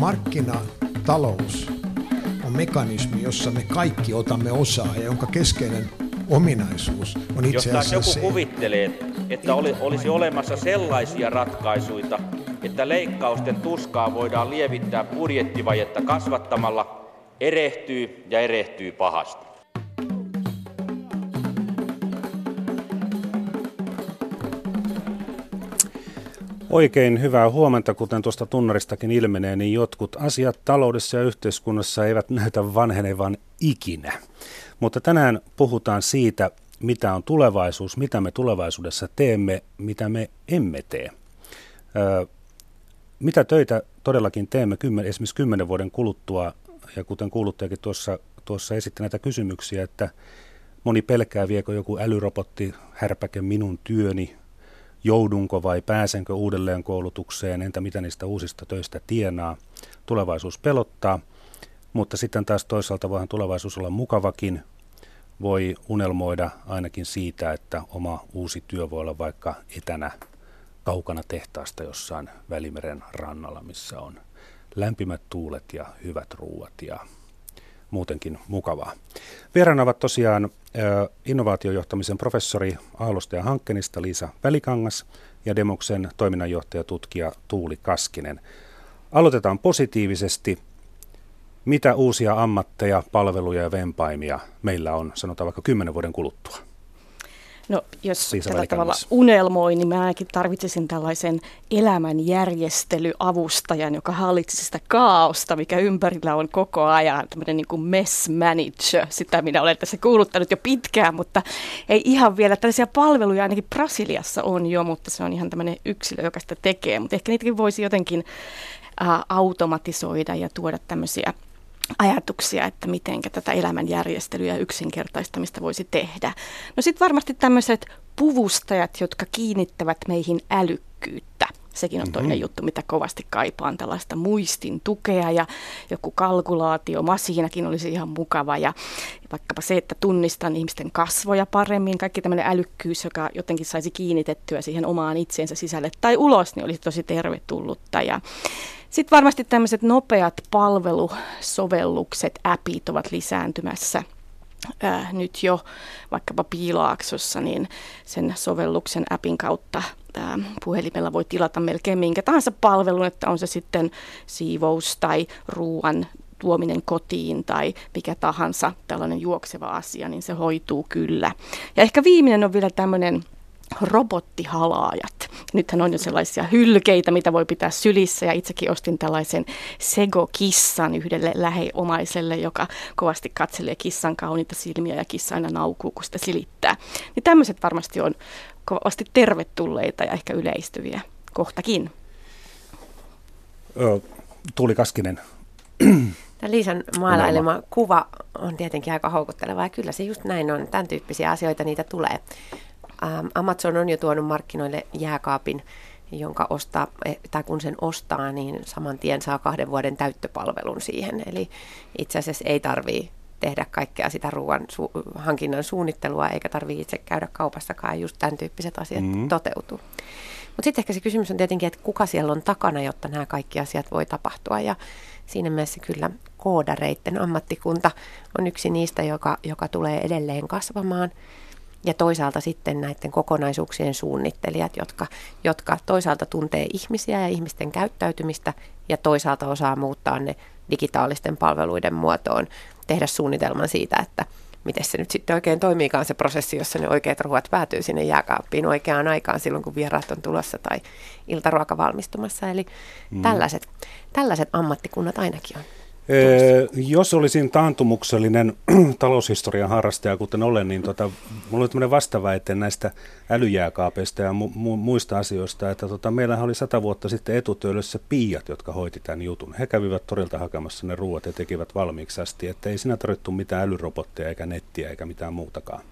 markkinatalous on mekanismi, jossa me kaikki otamme osaa ja jonka keskeinen ominaisuus on itse asiassa Jos se, joku kuvittelee, että oli, olisi olemassa sellaisia ratkaisuja, että leikkausten tuskaa voidaan lievittää budjettivajetta kasvattamalla, erehtyy ja erehtyy pahasti. Oikein hyvää huomenta, kuten tuosta tunnaristakin ilmenee, niin jotkut asiat taloudessa ja yhteiskunnassa eivät näytä vanhenevan ikinä. Mutta tänään puhutaan siitä, mitä on tulevaisuus, mitä me tulevaisuudessa teemme, mitä me emme tee. Ö, mitä töitä todellakin teemme kymmen, esimerkiksi kymmenen vuoden kuluttua, ja kuten kuuluttajakin tuossa, tuossa esitti näitä kysymyksiä, että moni pelkää, viekö joku älyrobotti härpäke minun työni, joudunko vai pääsenkö uudelleen koulutukseen, entä mitä niistä uusista töistä tienaa. Tulevaisuus pelottaa, mutta sitten taas toisaalta voihan tulevaisuus olla mukavakin. Voi unelmoida ainakin siitä, että oma uusi työ voi olla vaikka etänä kaukana tehtaasta jossain Välimeren rannalla, missä on lämpimät tuulet ja hyvät ruuat ja muutenkin mukavaa. Vieraana ovat tosiaan innovaatiojohtamisen professori Aallosta ja Hankkenista Liisa Välikangas ja Demoksen toiminnanjohtaja tutkija Tuuli Kaskinen. Aloitetaan positiivisesti. Mitä uusia ammatteja, palveluja ja vempaimia meillä on, sanotaan vaikka kymmenen vuoden kuluttua? No jos tällä tavalla unelmoi, niin mäkin tarvitsisin tällaisen elämänjärjestelyavustajan, joka hallitsisi sitä kaaosta, mikä ympärillä on koko ajan. Tämmöinen niin kuin mess manager, sitä minä olen tässä kuuluttanut jo pitkään, mutta ei ihan vielä. Tällaisia palveluja ainakin Brasiliassa on jo, mutta se on ihan tämmöinen yksilö, joka sitä tekee. Mutta ehkä niitäkin voisi jotenkin automatisoida ja tuoda tämmöisiä ajatuksia, että miten tätä elämänjärjestelyä ja yksinkertaistamista voisi tehdä. No sitten varmasti tämmöiset puvustajat, jotka kiinnittävät meihin älykkyyttä. Sekin on mm-hmm. toinen juttu, mitä kovasti kaipaan, tällaista muistin tukea ja joku kalkulaatio, masiinakin olisi ihan mukava ja vaikkapa se, että tunnistan ihmisten kasvoja paremmin, kaikki tämmöinen älykkyys, joka jotenkin saisi kiinnitettyä siihen omaan itseensä sisälle tai ulos, niin olisi tosi tervetullutta. Ja sitten varmasti tämmöiset nopeat palvelusovellukset, appit ovat lisääntymässä ää, nyt jo vaikkapa piiloaksossa, niin sen sovelluksen appin kautta ää, puhelimella voi tilata melkein minkä tahansa palvelun, että on se sitten siivous tai ruoan tuominen kotiin tai mikä tahansa tällainen juokseva asia, niin se hoituu kyllä. Ja ehkä viimeinen on vielä tämmöinen robottihalaajat. Nythän on jo sellaisia hylkeitä, mitä voi pitää sylissä ja itsekin ostin tällaisen Sego-kissan yhdelle läheomaiselle, joka kovasti katselee kissan kauniita silmiä ja kissa aina naukuu, kun sitä silittää. Niin tämmöiset varmasti on kovasti tervetulleita ja ehkä yleistyviä kohtakin. Tuuli Kaskinen. Tämä Liisan maalailema kuva on tietenkin aika houkutteleva ja kyllä se just näin on. Tämän tyyppisiä asioita niitä tulee. Ähm, Amazon on jo tuonut markkinoille jääkaapin, jonka ostaa, eh, tai kun sen ostaa, niin saman tien saa kahden vuoden täyttöpalvelun siihen. Eli itse asiassa ei tarvitse tehdä kaikkea sitä ruoan su- hankinnan suunnittelua, eikä tarvitse itse käydä kaupassakaan, just tämän tyyppiset asiat mm-hmm. toteutuu. Mutta sitten ehkä se kysymys on tietenkin, että kuka siellä on takana, jotta nämä kaikki asiat voi tapahtua. Ja siinä mielessä kyllä koodareiden ammattikunta on yksi niistä, joka, joka tulee edelleen kasvamaan ja toisaalta sitten näiden kokonaisuuksien suunnittelijat, jotka, jotka toisaalta tuntee ihmisiä ja ihmisten käyttäytymistä ja toisaalta osaa muuttaa ne digitaalisten palveluiden muotoon, tehdä suunnitelman siitä, että miten se nyt sitten oikein toimiikaan se prosessi, jossa ne oikeat ruoat päätyy sinne jääkaappiin oikeaan aikaan silloin, kun vieraat on tulossa tai iltaruoka valmistumassa. Eli mm. tällaiset, tällaiset ammattikunnat ainakin on. Ee, jos olisin taantumuksellinen taloushistorian harrastaja, kuten olen, niin tota, mulla oli tämmöinen vastaväite näistä älyjääkaapeista ja mu- mu- muista asioista, että tota, meillähän oli sata vuotta sitten etutyöllössä piiat, jotka hoiti tämän jutun. He kävivät torilta hakemassa ne ruuat ja tekivät valmiiksi asti, että ei siinä tarvittu mitään älyrobotteja eikä nettiä eikä mitään muutakaan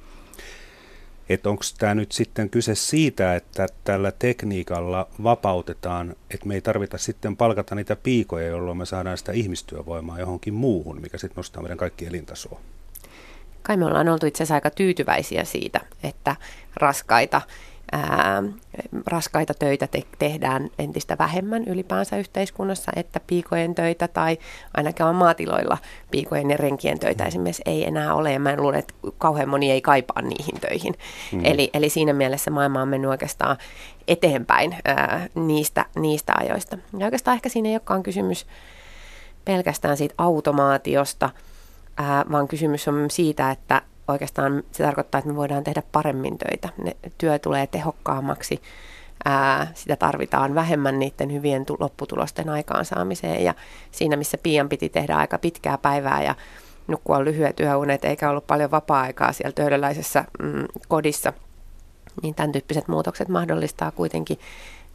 että onko tämä nyt sitten kyse siitä, että tällä tekniikalla vapautetaan, että me ei tarvita sitten palkata niitä piikoja, jolloin me saadaan sitä ihmistyövoimaa johonkin muuhun, mikä sitten nostaa meidän kaikki elintasoa. Kai me ollaan oltu itse asiassa aika tyytyväisiä siitä, että raskaita ää, raskaita töitä te- tehdään entistä vähemmän ylipäänsä yhteiskunnassa, että piikojen töitä tai ainakaan maatiloilla piikojen ja renkien töitä esimerkiksi ei enää ole. Ja mä luulen, että kauhean moni ei kaipaa niihin töihin. Mm. Eli, eli siinä mielessä maailma on mennyt oikeastaan eteenpäin ää, niistä, niistä ajoista. Ja oikeastaan ehkä siinä ei olekaan kysymys pelkästään siitä automaatiosta, ää, vaan kysymys on siitä, että oikeastaan se tarkoittaa, että me voidaan tehdä paremmin töitä. Ne, työ tulee tehokkaammaksi, ää, sitä tarvitaan vähemmän niiden hyvien tu- lopputulosten aikaansaamiseen. Ja siinä, missä Pian piti tehdä aika pitkää päivää ja nukkua lyhyet yöunet, eikä ollut paljon vapaa-aikaa siellä töölöläisessä mm, kodissa, niin tämän tyyppiset muutokset mahdollistaa kuitenkin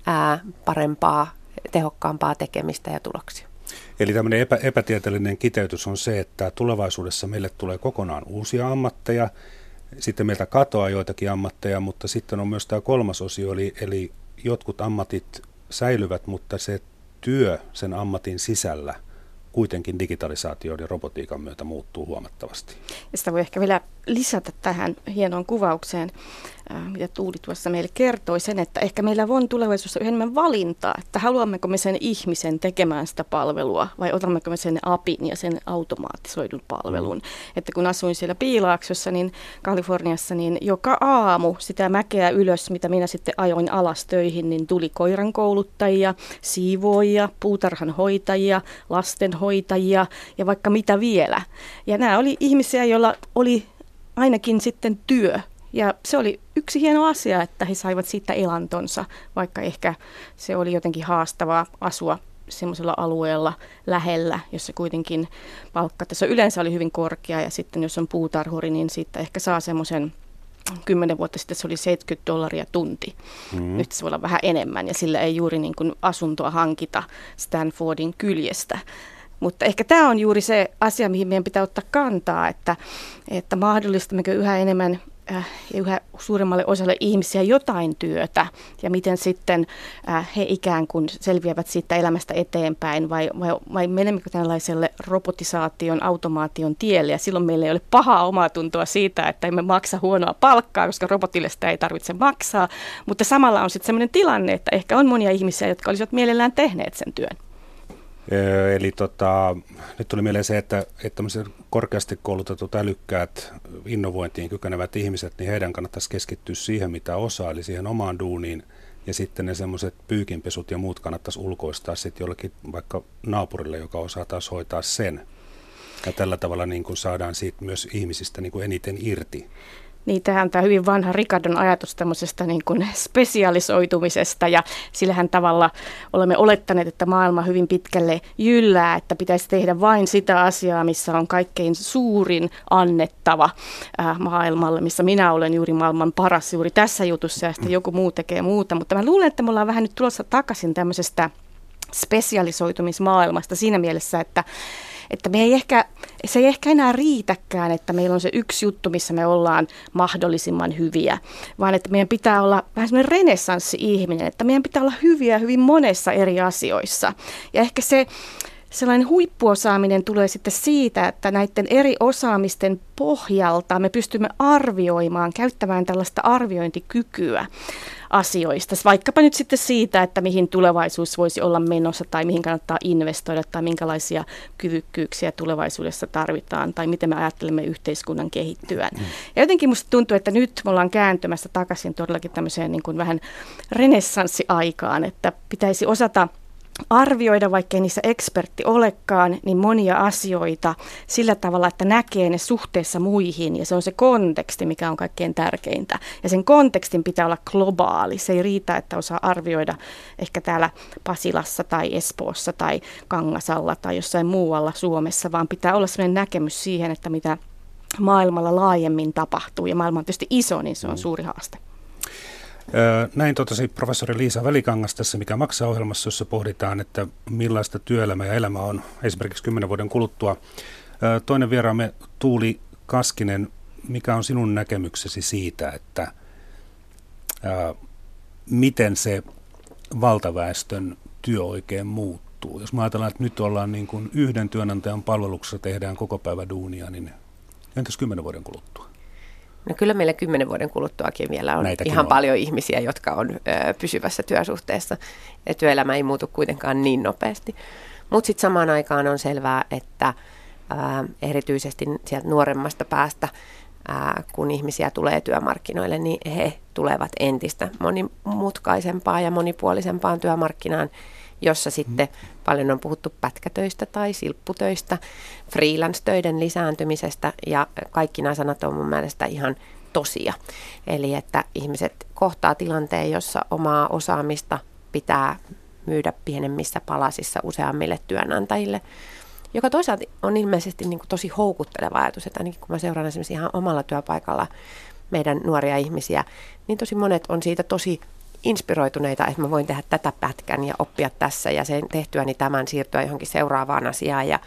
ää, parempaa, tehokkaampaa tekemistä ja tuloksia. Eli tämmöinen epä, epätieteellinen kiteytys on se, että tulevaisuudessa meille tulee kokonaan uusia ammatteja, sitten meiltä katoaa joitakin ammatteja, mutta sitten on myös tämä kolmas osio, eli, eli jotkut ammatit säilyvät, mutta se työ sen ammatin sisällä kuitenkin digitalisaation ja robotiikan myötä muuttuu huomattavasti. Ja sitä voi ehkä vielä lisätä tähän hienoon kuvaukseen, mitä Tuuli tuossa meille kertoi sen, että ehkä meillä on tulevaisuudessa enemmän valintaa, että haluammeko me sen ihmisen tekemään sitä palvelua vai otammeko me sen apin ja sen automaattisoidun palvelun. Mm. Että kun asuin siellä Piilaaksossa, niin Kaliforniassa, niin joka aamu sitä mäkeä ylös, mitä minä sitten ajoin alas töihin, niin tuli koiran kouluttajia, siivoojia, puutarhan hoitajia, lastenhoitajia ja vaikka mitä vielä. Ja nämä oli ihmisiä, joilla oli ainakin sitten työ. Ja se oli yksi hieno asia, että he saivat siitä elantonsa, vaikka ehkä se oli jotenkin haastavaa asua semmoisella alueella lähellä, jossa kuitenkin palkkataso yleensä oli hyvin korkea ja sitten jos on puutarhuri, niin siitä ehkä saa semmoisen kymmenen vuotta sitten se oli 70 dollaria tunti. Mm. Nyt se voi olla vähän enemmän ja sillä ei juuri niin kuin asuntoa hankita Stanfordin kyljestä. Mutta ehkä tämä on juuri se asia, mihin meidän pitää ottaa kantaa, että, että mahdollistammeko yhä enemmän ja yhä suuremmalle osalle ihmisiä jotain työtä. Ja miten sitten äh, he ikään kuin selviävät siitä elämästä eteenpäin? Vai, vai, vai menemmekö tällaiselle robotisaation, automaation tielle? Ja silloin meillä ei ole pahaa omaa tuntoa siitä, että emme maksa huonoa palkkaa, koska robotille sitä ei tarvitse maksaa, mutta samalla on sitten sellainen tilanne, että ehkä on monia ihmisiä, jotka olisivat mielellään tehneet sen työn. Eli tota, nyt tuli mieleen se, että, että korkeasti koulutetut älykkäät innovointiin kykenevät ihmiset, niin heidän kannattaisi keskittyä siihen, mitä osaa, eli siihen omaan duuniin, ja sitten ne semmoiset pyykinpesut ja muut kannattaisi ulkoistaa sitten jollekin vaikka naapurille, joka osaa taas hoitaa sen. Ja tällä tavalla niin kuin saadaan siitä myös ihmisistä niin kuin eniten irti. Niin tähän tämä hyvin vanha Ricardon ajatus tämmöisestä niin kuin spesialisoitumisesta ja sillähän tavalla olemme olettaneet, että maailma hyvin pitkälle jyllää, että pitäisi tehdä vain sitä asiaa, missä on kaikkein suurin annettava äh, maailmalle, missä minä olen juuri maailman paras juuri tässä jutussa ja sitten joku muu tekee muuta, mutta mä luulen, että me ollaan vähän nyt tulossa takaisin tämmöisestä spesialisoitumismaailmasta siinä mielessä, että että me ei ehkä, se ei ehkä enää riitäkään, että meillä on se yksi juttu, missä me ollaan mahdollisimman hyviä, vaan että meidän pitää olla vähän semmoinen renessanssi-ihminen, että meidän pitää olla hyviä hyvin monessa eri asioissa. Ja ehkä se sellainen huippuosaaminen tulee sitten siitä, että näiden eri osaamisten pohjalta me pystymme arvioimaan, käyttämään tällaista arviointikykyä asioista. Vaikkapa nyt sitten siitä, että mihin tulevaisuus voisi olla menossa tai mihin kannattaa investoida tai minkälaisia kyvykkyyksiä tulevaisuudessa tarvitaan tai miten me ajattelemme yhteiskunnan kehittyvän. Mm. Ja jotenkin musta tuntuu, että nyt me ollaan kääntymässä takaisin todellakin tämmöiseen niin kuin vähän renessanssiaikaan, että pitäisi osata – arvioida, vaikkei niissä ekspertti olekaan, niin monia asioita sillä tavalla, että näkee ne suhteessa muihin ja se on se konteksti, mikä on kaikkein tärkeintä. Ja sen kontekstin pitää olla globaali. Se ei riitä, että osaa arvioida ehkä täällä Pasilassa tai Espoossa tai Kangasalla tai jossain muualla Suomessa, vaan pitää olla sellainen näkemys siihen, että mitä maailmalla laajemmin tapahtuu. Ja maailma on tietysti iso, niin se on mm. suuri haaste. Näin totesi professori Liisa Välikangas tässä, mikä maksaa ohjelmassa, jossa pohditaan, että millaista työelämä ja elämä on esimerkiksi kymmenen vuoden kuluttua. Toinen vieraamme Tuuli Kaskinen, mikä on sinun näkemyksesi siitä, että miten se valtaväestön työ oikein muuttuu? Jos ajatellaan, että nyt ollaan niin kuin yhden työnantajan palveluksessa tehdään koko päivä duunia, niin entäs kymmenen vuoden kuluttua? No kyllä meillä kymmenen vuoden kuluttuakin vielä on Näitäkin ihan on. paljon ihmisiä, jotka on ö, pysyvässä työsuhteessa. Ja työelämä ei muutu kuitenkaan niin nopeasti. Mutta sitten samaan aikaan on selvää, että ö, erityisesti sieltä nuoremmasta päästä, ö, kun ihmisiä tulee työmarkkinoille, niin he tulevat entistä monimutkaisempaan ja monipuolisempaan työmarkkinaan, jossa sitten paljon on puhuttu pätkätöistä tai silpputöistä, freelance-töiden lisääntymisestä ja kaikki nämä sanat on mun mielestä ihan tosia. Eli että ihmiset kohtaa tilanteen, jossa omaa osaamista pitää myydä pienemmissä palasissa useammille työnantajille, joka toisaalta on ilmeisesti niin kuin tosi houkutteleva ajatus, että ainakin kun mä seuraan esimerkiksi ihan omalla työpaikalla meidän nuoria ihmisiä, niin tosi monet on siitä tosi inspiroituneita, että mä voin tehdä tätä pätkän ja oppia tässä ja sen tehtyäni tämän siirtyä johonkin seuraavaan asiaan ja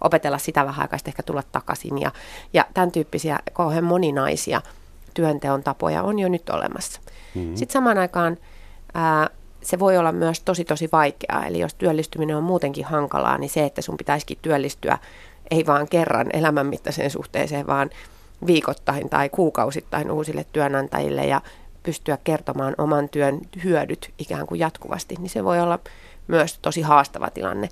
opetella sitä vähän aikaa ehkä tulla takaisin. Ja, ja tämän tyyppisiä kauhean moninaisia työnteon tapoja on jo nyt olemassa. Mm-hmm. Sitten samaan aikaan ää, se voi olla myös tosi tosi vaikeaa, eli jos työllistyminen on muutenkin hankalaa, niin se, että sun pitäisikin työllistyä ei vaan kerran elämänmittaiseen suhteeseen, vaan viikoittain tai kuukausittain uusille työnantajille ja pystyä kertomaan oman työn hyödyt ikään kuin jatkuvasti, niin se voi olla myös tosi haastava tilanne.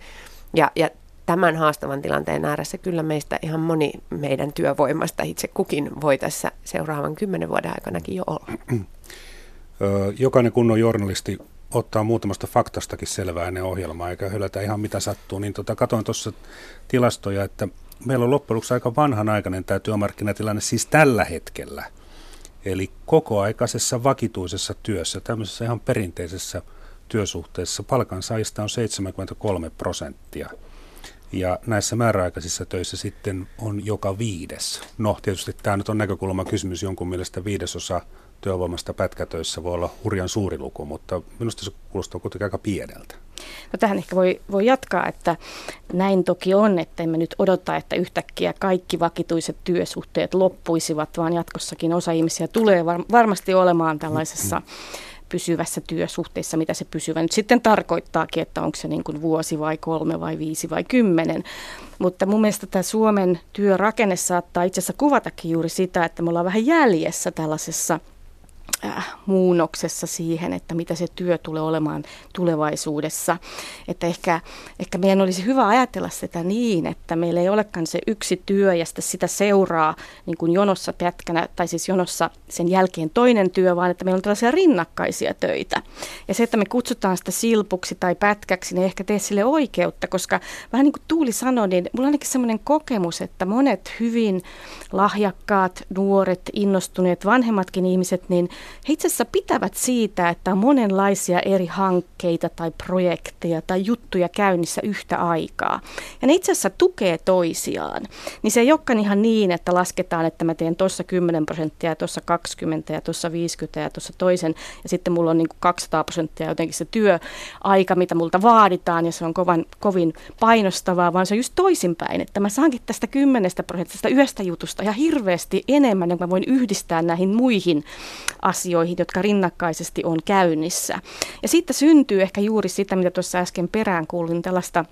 Ja, ja tämän haastavan tilanteen ääressä kyllä meistä ihan moni meidän työvoimasta itse kukin voi tässä seuraavan kymmenen vuoden aikanakin jo olla. Jokainen kunnon journalisti ottaa muutamasta faktastakin selvää ennen ohjelmaa, eikä hylätä ihan mitä sattuu. Niin tota, katoin tuossa tilastoja, että meillä on loppujen lopuksi aika vanhanaikainen tämä työmarkkinatilanne siis tällä hetkellä – Eli kokoaikaisessa vakituisessa työssä, tämmöisessä ihan perinteisessä työsuhteessa palkansaajista on 73 prosenttia. Ja näissä määräaikaisissa töissä sitten on joka viides. No tietysti tämä nyt on näkökulma kysymys, jonkun mielestä viidesosa työvoimasta pätkätöissä voi olla hurjan suuri luku, mutta minusta se kuulostaa kuitenkin aika pieneltä. No tähän ehkä voi, voi jatkaa, että näin toki on, että emme nyt odota, että yhtäkkiä kaikki vakituiset työsuhteet loppuisivat, vaan jatkossakin osa ihmisiä tulee var- varmasti olemaan tällaisessa pysyvässä työsuhteessa, mitä se pysyvä nyt sitten tarkoittaakin, että onko se niin kuin vuosi vai kolme vai viisi vai kymmenen. Mutta mun mielestä tämä Suomen työrakenne saattaa itse asiassa kuvatakin juuri sitä, että me ollaan vähän jäljessä tällaisessa – äh, muunnoksessa siihen, että mitä se työ tulee olemaan tulevaisuudessa. Että ehkä, ehkä meidän olisi hyvä ajatella sitä niin, että meillä ei olekaan se yksi työ ja sitä seuraa niin kuin jonossa pätkänä, tai siis jonossa sen jälkeen toinen työ, vaan että meillä on tällaisia rinnakkaisia töitä. Ja se, että me kutsutaan sitä silpuksi tai pätkäksi, niin ehkä tee sille oikeutta, koska vähän niin kuin Tuuli sanoi, niin mulla on ainakin sellainen kokemus, että monet hyvin lahjakkaat, nuoret, innostuneet, vanhemmatkin ihmiset, niin he itse asiassa pitävät siitä, että on monenlaisia eri hankkeita tai projekteja tai juttuja käynnissä yhtä aikaa. Ja ne itse asiassa tukee toisiaan. Niin se ei olekaan ihan niin, että lasketaan, että mä teen tuossa 10 prosenttia tuossa 20 ja tuossa 50 ja tuossa toisen. Ja sitten mulla on niin kuin 200 prosenttia jotenkin se työaika, mitä multa vaaditaan ja se on kovan, kovin painostavaa, vaan se on just toisinpäin, että mä saankin tästä 10 prosentista yhdestä jutusta ja hirveästi enemmän, jonka mä voin yhdistää näihin muihin asioihin, jotka rinnakkaisesti on käynnissä. Ja siitä syntyy ehkä juuri sitä, mitä tuossa äsken perään kuulin, tällaista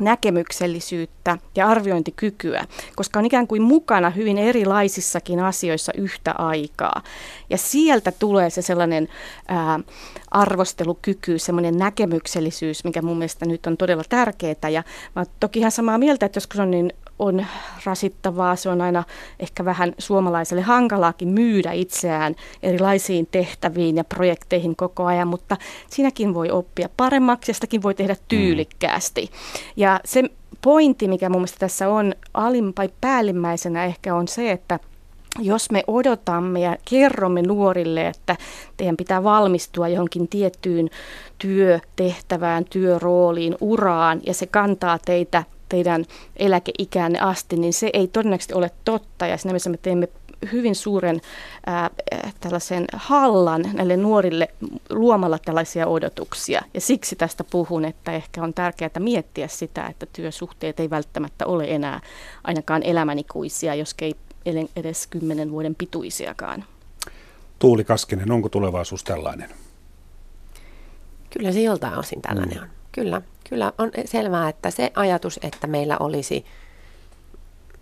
näkemyksellisyyttä ja arviointikykyä, koska on ikään kuin mukana hyvin erilaisissakin asioissa yhtä aikaa. Ja sieltä tulee se sellainen ää, arvostelukyky, semmoinen näkemyksellisyys, mikä mun mielestä nyt on todella tärkeää. Ja mä toki ihan samaa mieltä, että joskus on niin on rasittavaa, se on aina ehkä vähän suomalaiselle hankalaakin myydä itseään erilaisiin tehtäviin ja projekteihin koko ajan, mutta siinäkin voi oppia paremmaksi ja sitäkin voi tehdä mm. tyylikkäästi. Ja se pointti, mikä mun mielestä tässä on alimpai päällimmäisenä ehkä on se, että jos me odotamme ja kerromme nuorille, että teidän pitää valmistua johonkin tiettyyn työtehtävään, työrooliin, uraan ja se kantaa teitä teidän eläkeikänne asti, niin se ei todennäköisesti ole totta. Ja siinä mielessä me teemme hyvin suuren ää, tällaisen hallan näille nuorille luomalla tällaisia odotuksia. Ja siksi tästä puhun, että ehkä on tärkeää miettiä sitä, että työsuhteet ei välttämättä ole enää ainakaan elämänikuisia, jos ei edes kymmenen vuoden pituisiakaan. Tuuli Kaskinen, onko tulevaisuus tällainen? Kyllä se joltain osin tällainen mm. on. Kyllä, kyllä on selvää, että se ajatus, että meillä olisi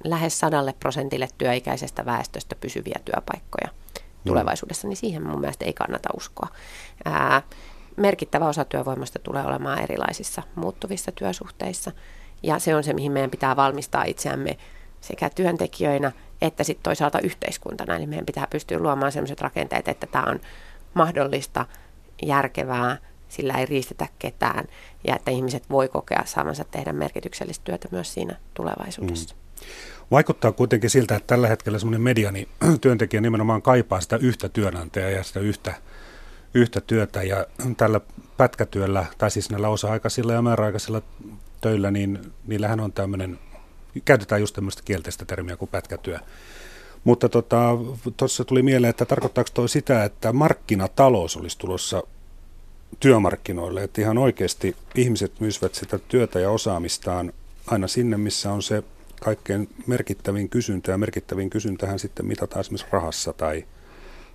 lähes sadalle prosentille työikäisestä väestöstä pysyviä työpaikkoja tulevaisuudessa, niin siihen mun mielestä ei kannata uskoa. Ää, merkittävä osa työvoimasta tulee olemaan erilaisissa muuttuvissa työsuhteissa, ja se on se, mihin meidän pitää valmistaa itseämme sekä työntekijöinä että sitten toisaalta yhteiskuntana. Eli meidän pitää pystyä luomaan sellaiset rakenteet, että tämä on mahdollista, järkevää, sillä ei riistetä ketään ja että ihmiset voi kokea saamansa tehdä merkityksellistä työtä myös siinä tulevaisuudessa. Mm. Vaikuttaa kuitenkin siltä, että tällä hetkellä semmoinen mediani työntekijä nimenomaan kaipaa sitä yhtä työnantajaa ja sitä yhtä, yhtä työtä. Ja tällä pätkätyöllä, tai siis näillä osa-aikaisilla ja määräaikaisilla töillä, niin niillähän on tämmöinen, käytetään just tämmöistä kielteistä termiä kuin pätkätyö. Mutta tuossa tota, tuli mieleen, että tarkoittaako toi sitä, että markkinatalous olisi tulossa työmarkkinoille, että ihan oikeasti ihmiset myysivät sitä työtä ja osaamistaan aina sinne, missä on se kaikkein merkittävin kysyntä, ja merkittävin kysyntähän sitten mitataan esimerkiksi rahassa, tai,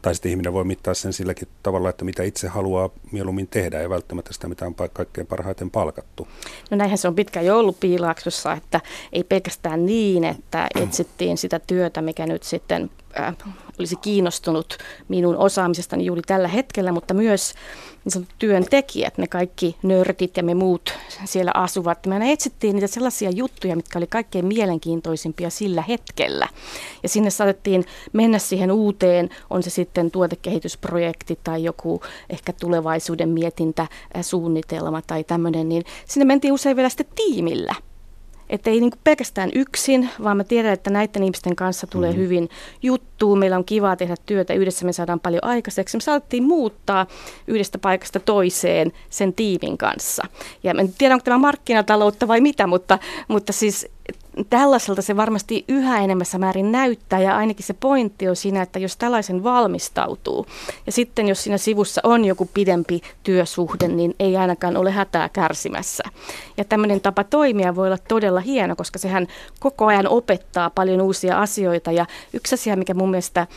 tai sitten ihminen voi mittaa sen silläkin tavalla, että mitä itse haluaa mieluummin tehdä, ja välttämättä sitä, mitä on kaikkein parhaiten palkattu. No näinhän se on pitkä jo piilaaksossa, että ei pelkästään niin, että etsittiin sitä työtä, mikä nyt sitten äh, olisi kiinnostunut minun osaamisestani juuri tällä hetkellä, mutta myös niin työntekijät, ne kaikki nörtit ja me muut siellä asuvat. Me etsittiin niitä sellaisia juttuja, mitkä oli kaikkein mielenkiintoisimpia sillä hetkellä. Ja sinne saatettiin mennä siihen uuteen, on se sitten tuotekehitysprojekti tai joku ehkä tulevaisuuden mietintä, suunnitelma tai tämmöinen, niin sinne mentiin usein vielä sitten tiimillä. Että ei niin pelkästään yksin, vaan mä tiedän, että näiden ihmisten kanssa tulee mm-hmm. hyvin juttuun. Meillä on kivaa tehdä työtä yhdessä, me saadaan paljon aikaiseksi. Me saatiin muuttaa yhdestä paikasta toiseen sen tiimin kanssa. Ja en tiedä, onko tämä markkinataloutta vai mitä, mutta, mutta siis tällaiselta se varmasti yhä enemmässä määrin näyttää ja ainakin se pointti on siinä, että jos tällaisen valmistautuu ja sitten jos siinä sivussa on joku pidempi työsuhde, niin ei ainakaan ole hätää kärsimässä. Ja tämmöinen tapa toimia voi olla todella hieno, koska sehän koko ajan opettaa paljon uusia asioita ja yksi asia, mikä mun mielestä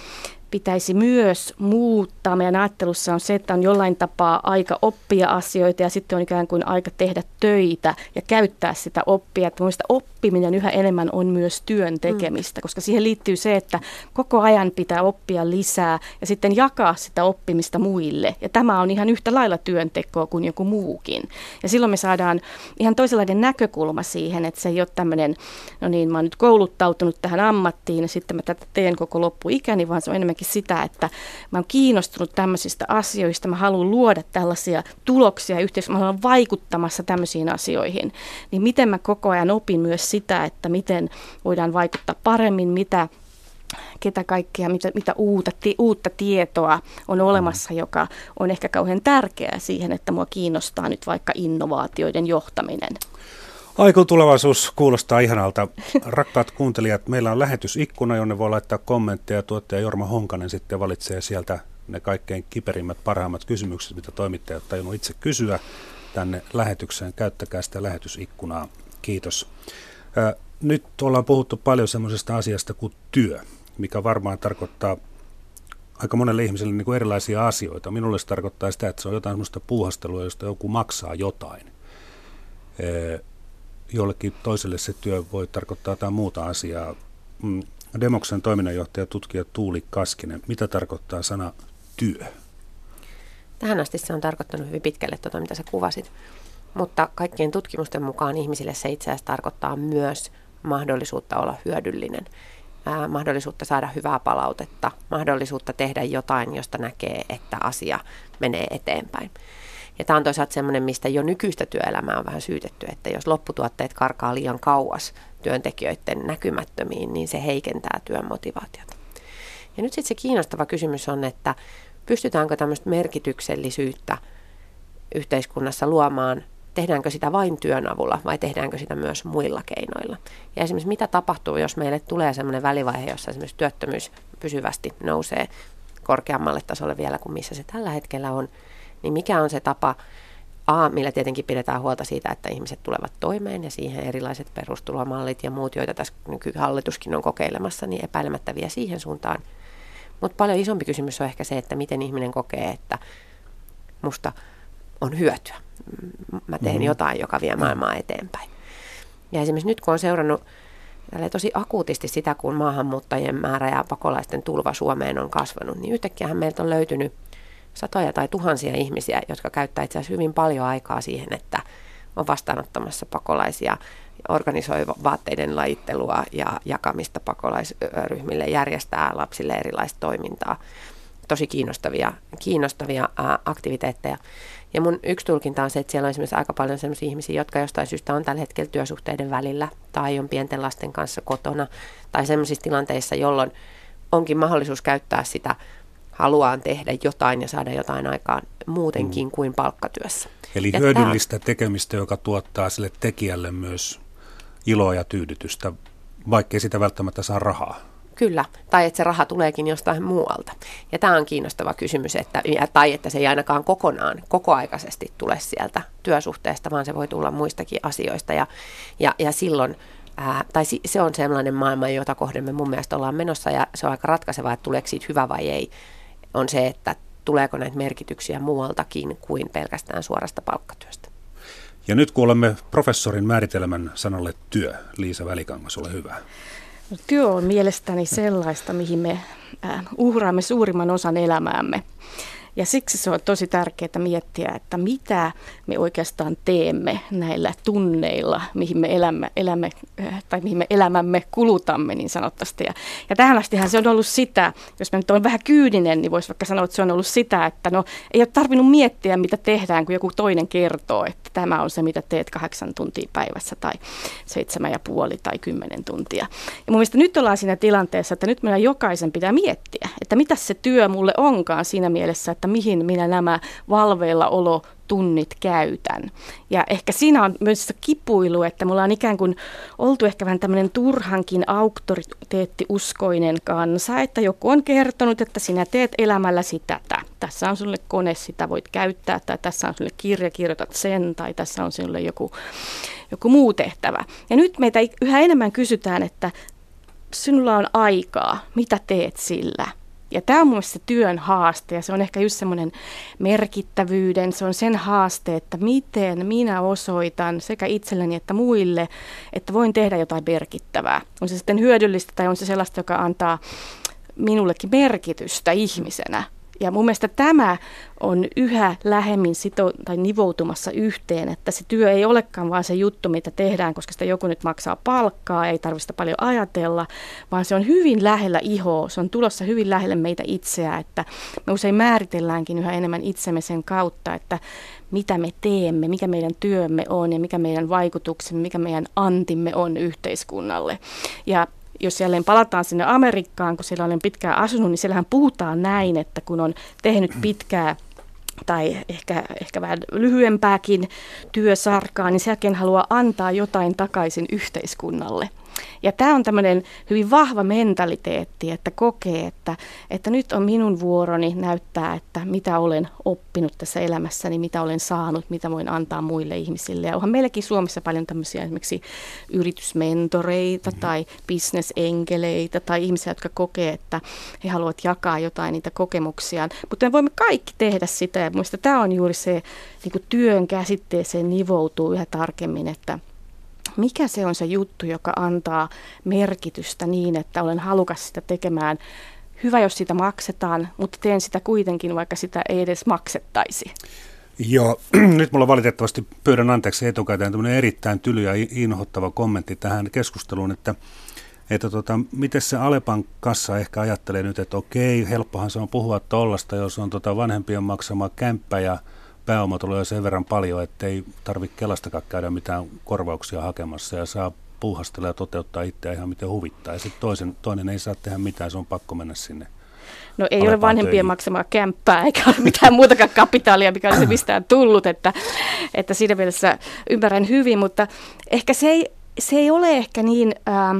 pitäisi myös muuttaa meidän ajattelussa on se, että on jollain tapaa aika oppia asioita ja sitten on ikään kuin aika tehdä töitä ja käyttää sitä oppia. Että oppiminen yhä enemmän on myös työn mm. tekemistä, koska siihen liittyy se, että koko ajan pitää oppia lisää ja sitten jakaa sitä oppimista muille. Ja tämä on ihan yhtä lailla työntekoa kuin joku muukin. Ja silloin me saadaan ihan toisenlainen näkökulma siihen, että se ei ole tämmöinen, no niin, mä oon nyt kouluttautunut tähän ammattiin ja sitten mä tätä teen koko loppuikäni, vaan se on enemmänkin sitä, että mä oon kiinnostunut tämmöisistä asioista, mä haluan luoda tällaisia tuloksia yhteisössä, mä haluan vaikuttamassa tämmöisiin asioihin. Niin miten mä koko ajan opin myös sitä, että miten voidaan vaikuttaa paremmin, mitä ketä kaikkea, mitä, mitä uutta, ti, uutta tietoa on olemassa, mm. joka on ehkä kauhean tärkeää siihen, että mua kiinnostaa nyt vaikka innovaatioiden johtaminen. Aikun tulevaisuus kuulostaa ihanalta. Rakkaat kuuntelijat, meillä on lähetysikkuna, jonne voi laittaa kommentteja. Tuottaja Jorma Honkanen sitten valitsee sieltä ne kaikkein kiperimmät, parhaimmat kysymykset, mitä toimittajat tajunnut itse kysyä tänne lähetykseen. Käyttäkää sitä lähetysikkunaa. Kiitos. Nyt ollaan puhuttu paljon semmoisesta asiasta kuin työ, mikä varmaan tarkoittaa aika monelle ihmiselle niin kuin erilaisia asioita. Minulle se tarkoittaa sitä, että se on jotain semmoista puuhastelua, josta joku maksaa jotain jollekin toiselle se työ voi tarkoittaa jotain muuta asiaa. Mm, Demoksen toiminnanjohtaja tutkija Tuuli Kaskinen, mitä tarkoittaa sana työ? Tähän asti se on tarkoittanut hyvin pitkälle tuota, mitä sä kuvasit. Mutta kaikkien tutkimusten mukaan ihmisille se itse asiassa tarkoittaa myös mahdollisuutta olla hyödyllinen, ää, mahdollisuutta saada hyvää palautetta, mahdollisuutta tehdä jotain, josta näkee, että asia menee eteenpäin. Ja tämä on toisaalta semmoinen, mistä jo nykyistä työelämää on vähän syytetty, että jos lopputuotteet karkaa liian kauas työntekijöiden näkymättömiin, niin se heikentää työn motivaatiota. Ja nyt sitten se kiinnostava kysymys on, että pystytäänkö tämmöistä merkityksellisyyttä yhteiskunnassa luomaan, tehdäänkö sitä vain työn avulla vai tehdäänkö sitä myös muilla keinoilla. Ja esimerkiksi mitä tapahtuu, jos meille tulee semmoinen välivaihe, jossa esimerkiksi työttömyys pysyvästi nousee korkeammalle tasolle vielä kuin missä se tällä hetkellä on, niin mikä on se tapa, A, millä tietenkin pidetään huolta siitä, että ihmiset tulevat toimeen ja siihen erilaiset perustulomallit ja muut, joita tässä nykyhallituskin on kokeilemassa, niin epäilemättä vie siihen suuntaan. Mutta paljon isompi kysymys on ehkä se, että miten ihminen kokee, että musta on hyötyä. Mä teen mm-hmm. jotain, joka vie maailmaa eteenpäin. Ja esimerkiksi nyt kun on seurannut tosi akuutisti sitä, kun maahanmuuttajien määrä ja pakolaisten tulva Suomeen on kasvanut, niin yhtäkkiä meiltä on löytynyt satoja tai tuhansia ihmisiä, jotka käyttää itse asiassa hyvin paljon aikaa siihen, että on vastaanottamassa pakolaisia, organisoi vaatteiden lajittelua ja jakamista pakolaisryhmille, järjestää lapsille erilaista toimintaa. Tosi kiinnostavia, kiinnostavia aktiviteetteja. Ja mun yksi tulkinta on se, että siellä on esimerkiksi aika paljon sellaisia ihmisiä, jotka jostain syystä on tällä hetkellä työsuhteiden välillä tai on pienten lasten kanssa kotona tai sellaisissa tilanteissa, jolloin onkin mahdollisuus käyttää sitä haluaan tehdä jotain ja saada jotain aikaan muutenkin mm. kuin palkkatyössä. Eli ja hyödyllistä tämä... tekemistä, joka tuottaa sille tekijälle myös iloa ja tyydytystä, vaikkei sitä välttämättä saa rahaa. Kyllä, tai että se raha tuleekin jostain muualta. Ja tämä on kiinnostava kysymys, että, tai että se ei ainakaan kokonaan, kokoaikaisesti tule sieltä työsuhteesta, vaan se voi tulla muistakin asioista. Ja, ja, ja silloin, ää, tai se on sellainen maailma, jota kohden me mun mielestä ollaan menossa, ja se on aika ratkaisevaa, että tuleeko siitä hyvä vai ei, on se, että tuleeko näitä merkityksiä muualtakin kuin pelkästään suorasta palkkatyöstä. Ja nyt kuulemme professorin määritelmän sanalle työ. Liisa Välikangas, ole hyvä. No, työ on mielestäni sellaista, mihin me äh, uhraamme suurimman osan elämäämme. Ja siksi se on tosi tärkeää miettiä, että mitä me oikeastaan teemme näillä tunneilla, mihin me elämme, elämme äh, tai mihin me elämämme kulutamme niin sanottavasti. Ja, ja tähän astihan se on ollut sitä, jos mä nyt olen vähän kyydinen, niin voisi vaikka sanoa, että se on ollut sitä, että no ei ole tarvinnut miettiä, mitä tehdään, kun joku toinen kertoo, että tämä on se, mitä teet kahdeksan tuntia päivässä tai seitsemän ja puoli tai kymmenen tuntia. Ja mun mielestä nyt ollaan siinä tilanteessa, että nyt meidän jokaisen pitää miettiä, että mitä se työ mulle onkaan siinä mielessä, että mihin minä nämä valveilla olo tunnit käytän. Ja ehkä siinä on myös se kipuilu, että mulla on ikään kuin oltu ehkä vähän tämmöinen turhankin auktoriteettiuskoinen kansa, että joku on kertonut, että sinä teet elämälläsi tätä. Tässä on sulle kone, sitä voit käyttää, tai tässä on sulle kirja, kirjoitat sen, tai tässä on sinulle joku, joku muu tehtävä. Ja nyt meitä yhä enemmän kysytään, että sinulla on aikaa, mitä teet sillä? Ja tämä on mielestäni työn haaste ja se on ehkä just semmoinen merkittävyyden, se on sen haaste, että miten minä osoitan sekä itselleni että muille, että voin tehdä jotain merkittävää. On se sitten hyödyllistä tai on se sellaista, joka antaa minullekin merkitystä ihmisenä. Ja mun mielestä tämä on yhä lähemmin sito- tai nivoutumassa yhteen, että se työ ei olekaan vaan se juttu, mitä tehdään, koska sitä joku nyt maksaa palkkaa, ei tarvitse paljon ajatella, vaan se on hyvin lähellä ihoa, se on tulossa hyvin lähelle meitä itseä, että me usein määritelläänkin yhä enemmän itsemme sen kautta, että mitä me teemme, mikä meidän työmme on ja mikä meidän vaikutuksemme, mikä meidän antimme on yhteiskunnalle. Ja jos jälleen palataan sinne Amerikkaan, kun siellä olen pitkään asunut, niin siellähän puhutaan näin, että kun on tehnyt pitkää tai ehkä, ehkä vähän lyhyempääkin työsarkaa, niin sen jälkeen haluaa antaa jotain takaisin yhteiskunnalle. Ja tämä on tämmöinen hyvin vahva mentaliteetti, että kokee, että, että nyt on minun vuoroni näyttää, että mitä olen oppinut tässä elämässäni, mitä olen saanut, mitä voin antaa muille ihmisille. Ja onhan meilläkin Suomessa paljon tämmöisiä esimerkiksi yritysmentoreita mm-hmm. tai bisnesenkeleitä tai ihmisiä, jotka kokee, että he haluavat jakaa jotain niitä kokemuksiaan. Mutta me voimme kaikki tehdä sitä ja mielestäni tämä on juuri se niin työn käsitteeseen nivoutuu yhä tarkemmin, että mikä se on se juttu, joka antaa merkitystä niin, että olen halukas sitä tekemään. Hyvä, jos sitä maksetaan, mutta teen sitä kuitenkin, vaikka sitä ei edes maksettaisi. Joo, nyt mulla valitettavasti pyydän anteeksi etukäteen tämmöinen erittäin tyly ja inhottava kommentti tähän keskusteluun, että että tota, miten se Alepan kassa ehkä ajattelee nyt, että okei, helppohan se on puhua tollasta, jos on tota vanhempien maksama kämppä ja pääomatuloja sen verran paljon, että ei tarvitse Kelastakaan käydä mitään korvauksia hakemassa ja saa puuhastella ja toteuttaa itseä ihan miten huvittaa. Ja sitten toisen, toinen ei saa tehdä mitään, se on pakko mennä sinne. No ei ole vanhempien töihin. maksamaa kämppää eikä ole mitään muutakaan kapitaalia, mikä olisi mistään tullut, että, että siinä mielessä ymmärrän hyvin, mutta ehkä se ei, se ei ole ehkä niin... Ähm,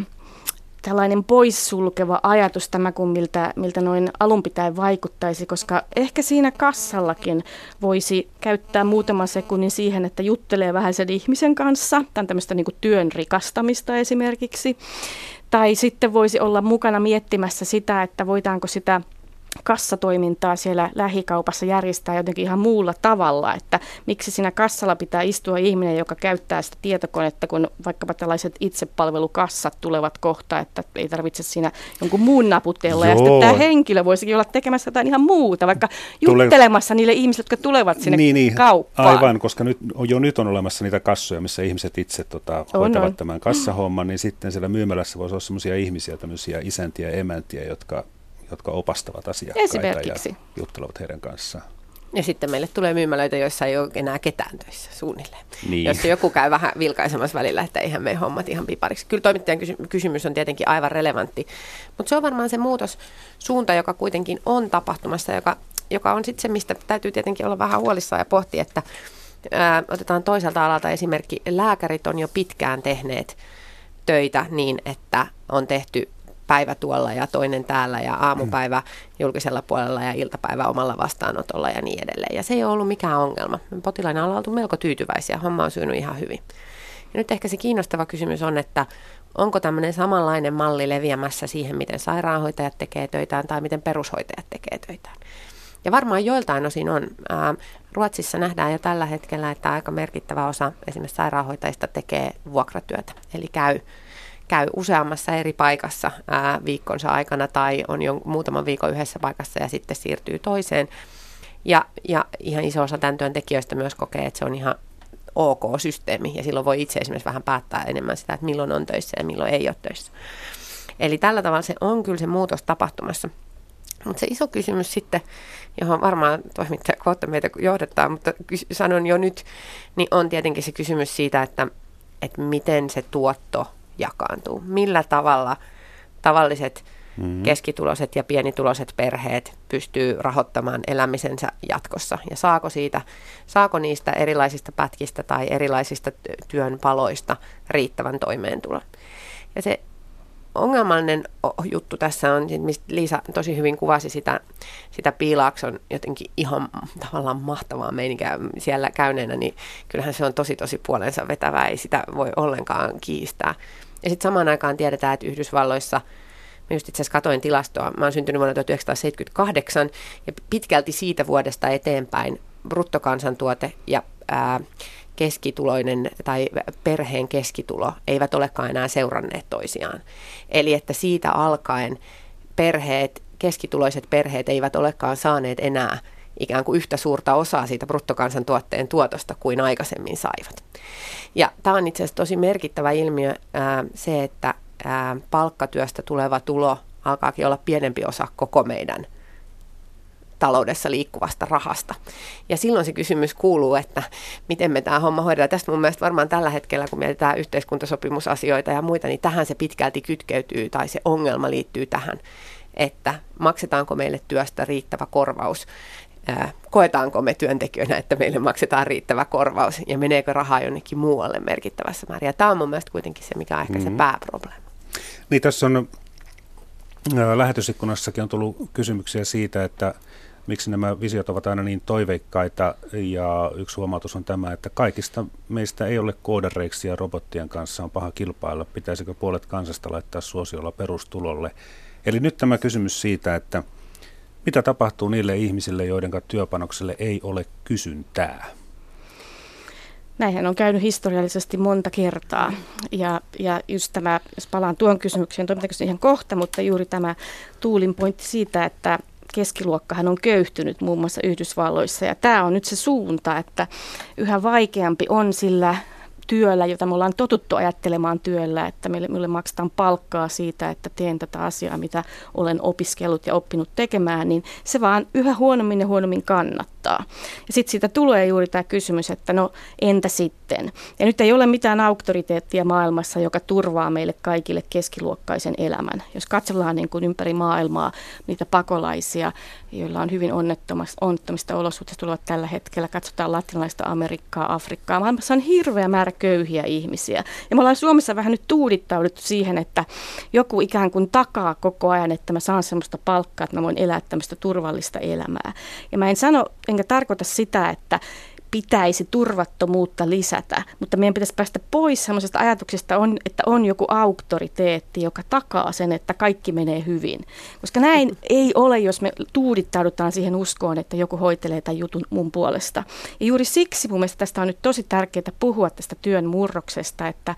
tällainen poissulkeva ajatus tämä kuin miltä, miltä noin alun pitäen vaikuttaisi, koska ehkä siinä kassallakin voisi käyttää muutaman sekunnin siihen, että juttelee vähän sen ihmisen kanssa, tämän tämmöistä niin kuin työn rikastamista esimerkiksi, tai sitten voisi olla mukana miettimässä sitä, että voitaanko sitä kassatoimintaa siellä lähikaupassa järjestää jotenkin ihan muulla tavalla, että miksi siinä kassalla pitää istua ihminen, joka käyttää sitä tietokonetta, kun vaikkapa tällaiset itsepalvelukassat tulevat kohta, että ei tarvitse siinä jonkun muun naputella. Joo. Ja sitten tämä henkilö voisikin olla tekemässä jotain ihan muuta, vaikka juttelemassa Tule... niille ihmisille, jotka tulevat sinne niin, niin, kauppaan. Aivan, koska nyt, jo nyt on olemassa niitä kassoja, missä ihmiset itse tota, on, hoitavat on. tämän kassahomman, niin sitten siellä myymälässä voisi olla sellaisia ihmisiä, tämmöisiä isäntiä ja emäntiä, jotka jotka opastavat asiakkaita ja juttelevat heidän kanssaan. Ja sitten meille tulee myymälöitä, joissa ei ole enää ketään töissä suunnilleen. Niin. Jos joku käy vähän vilkaisemassa välillä, että eihän me hommat ihan pipariksi. Kyllä toimittajan kysymys on tietenkin aivan relevantti. Mutta se on varmaan se muutos suunta, joka kuitenkin on tapahtumassa, joka, joka on sitten se, mistä täytyy tietenkin olla vähän huolissaan ja pohtia, että ää, otetaan toiselta alalta esimerkki. Lääkärit on jo pitkään tehneet töitä niin, että on tehty päivä tuolla ja toinen täällä ja aamupäivä julkisella puolella ja iltapäivä omalla vastaanotolla ja niin edelleen. Ja se ei ole ollut mikään ongelma. Potilaina ollaan oltu melko tyytyväisiä, homma on syynyt ihan hyvin. Ja nyt ehkä se kiinnostava kysymys on, että onko tämmöinen samanlainen malli leviämässä siihen, miten sairaanhoitajat tekee töitään tai miten perushoitajat tekee töitään. Ja varmaan joiltain osin on. Ruotsissa nähdään jo tällä hetkellä, että aika merkittävä osa esimerkiksi sairaanhoitajista tekee vuokratyötä, eli käy käy useammassa eri paikassa ää, viikkonsa aikana tai on jo muutaman viikon yhdessä paikassa ja sitten siirtyy toiseen. Ja, ja ihan iso osa tämän työntekijöistä myös kokee, että se on ihan ok systeemi ja silloin voi itse esimerkiksi vähän päättää enemmän sitä, että milloin on töissä ja milloin ei ole töissä. Eli tällä tavalla se on kyllä se muutos tapahtumassa. Mutta se iso kysymys sitten, johon varmaan toimittaja kohta meitä johdattaa, mutta sanon jo nyt, niin on tietenkin se kysymys siitä, että, että miten se tuotto jakaantuu. Millä tavalla tavalliset mm-hmm. keskituloiset ja pienituloiset perheet pystyy rahoittamaan elämisensä jatkossa ja saako, siitä, saako niistä erilaisista pätkistä tai erilaisista työn paloista riittävän toimeentulon. Ja se ongelmallinen juttu tässä on, mistä Liisa tosi hyvin kuvasi sitä, sitä Piilaakson jotenkin ihan tavallaan mahtavaa meininkiä siellä käyneenä, niin kyllähän se on tosi tosi puolensa vetävää, ei sitä voi ollenkaan kiistää. Ja sitten samaan aikaan tiedetään, että Yhdysvalloissa Mä just itse asiassa katoin tilastoa. Mä oon syntynyt vuonna 1978 ja pitkälti siitä vuodesta eteenpäin bruttokansantuote ja ää, keskituloinen tai perheen keskitulo eivät olekaan enää seuranneet toisiaan. Eli että siitä alkaen perheet, keskituloiset perheet eivät olekaan saaneet enää ikään kuin yhtä suurta osaa siitä bruttokansantuotteen tuotosta kuin aikaisemmin saivat. Ja tämä on itse asiassa tosi merkittävä ilmiö ää, se, että ää, palkkatyöstä tuleva tulo alkaakin olla pienempi osa koko meidän taloudessa liikkuvasta rahasta. Ja silloin se kysymys kuuluu, että miten me tämä homma hoidetaan. Tästä mun mielestä varmaan tällä hetkellä, kun mietitään yhteiskuntasopimusasioita ja muita, niin tähän se pitkälti kytkeytyy tai se ongelma liittyy tähän, että maksetaanko meille työstä riittävä korvaus koetaanko me työntekijöinä, että meille maksetaan riittävä korvaus ja meneekö rahaa jonnekin muualle merkittävässä määrin. Ja tämä on mun mielestä kuitenkin se, mikä on ehkä mm-hmm. se pääprobleema. Niin tässä on lähetysikkunassakin on tullut kysymyksiä siitä, että miksi nämä visiot ovat aina niin toiveikkaita ja yksi huomautus on tämä, että kaikista meistä ei ole koodareiksi ja robottien kanssa on paha kilpailla. Pitäisikö puolet kansasta laittaa suosiolla perustulolle? Eli nyt tämä kysymys siitä, että – mitä tapahtuu niille ihmisille, joiden työpanokselle ei ole kysyntää? Näinhän on käynyt historiallisesti monta kertaa. Ja, ja just tämä, jos palaan tuon kysymykseen, toimitaanko ihan kohta, mutta juuri tämä Tuulin pointti siitä, että keskiluokkahan on köyhtynyt muun muassa Yhdysvalloissa. Ja tämä on nyt se suunta, että yhä vaikeampi on sillä työllä, jota me ollaan totuttu ajattelemaan työllä, että meille, meille maksetaan palkkaa siitä, että teen tätä asiaa, mitä olen opiskellut ja oppinut tekemään, niin se vaan yhä huonommin ja huonommin kannattaa. Ja sitten siitä tulee juuri tämä kysymys, että no entä sitten? Ja nyt ei ole mitään auktoriteettia maailmassa, joka turvaa meille kaikille keskiluokkaisen elämän. Jos katsellaan niin kuin ympäri maailmaa niitä pakolaisia, joilla on hyvin onnettomista olosuhteista tulevat tällä hetkellä, katsotaan latinalaista Amerikkaa, Afrikkaa, maailmassa on hirveä määrä köyhiä ihmisiä. Ja me ollaan Suomessa vähän nyt tuudittauduttu siihen, että joku ikään kuin takaa koko ajan, että mä saan sellaista palkkaa, että mä voin elää tämmöistä turvallista elämää. Ja mä en sano, enkä tarkoita sitä, että pitäisi turvattomuutta lisätä, mutta meidän pitäisi päästä pois sellaisesta ajatuksesta, on, että on joku auktoriteetti, joka takaa sen, että kaikki menee hyvin. Koska näin ei ole, jos me tuudittaudutaan siihen uskoon, että joku hoitelee tämän jutun mun puolesta. Ja juuri siksi mun mielestä tästä on nyt tosi tärkeää puhua tästä työn murroksesta, että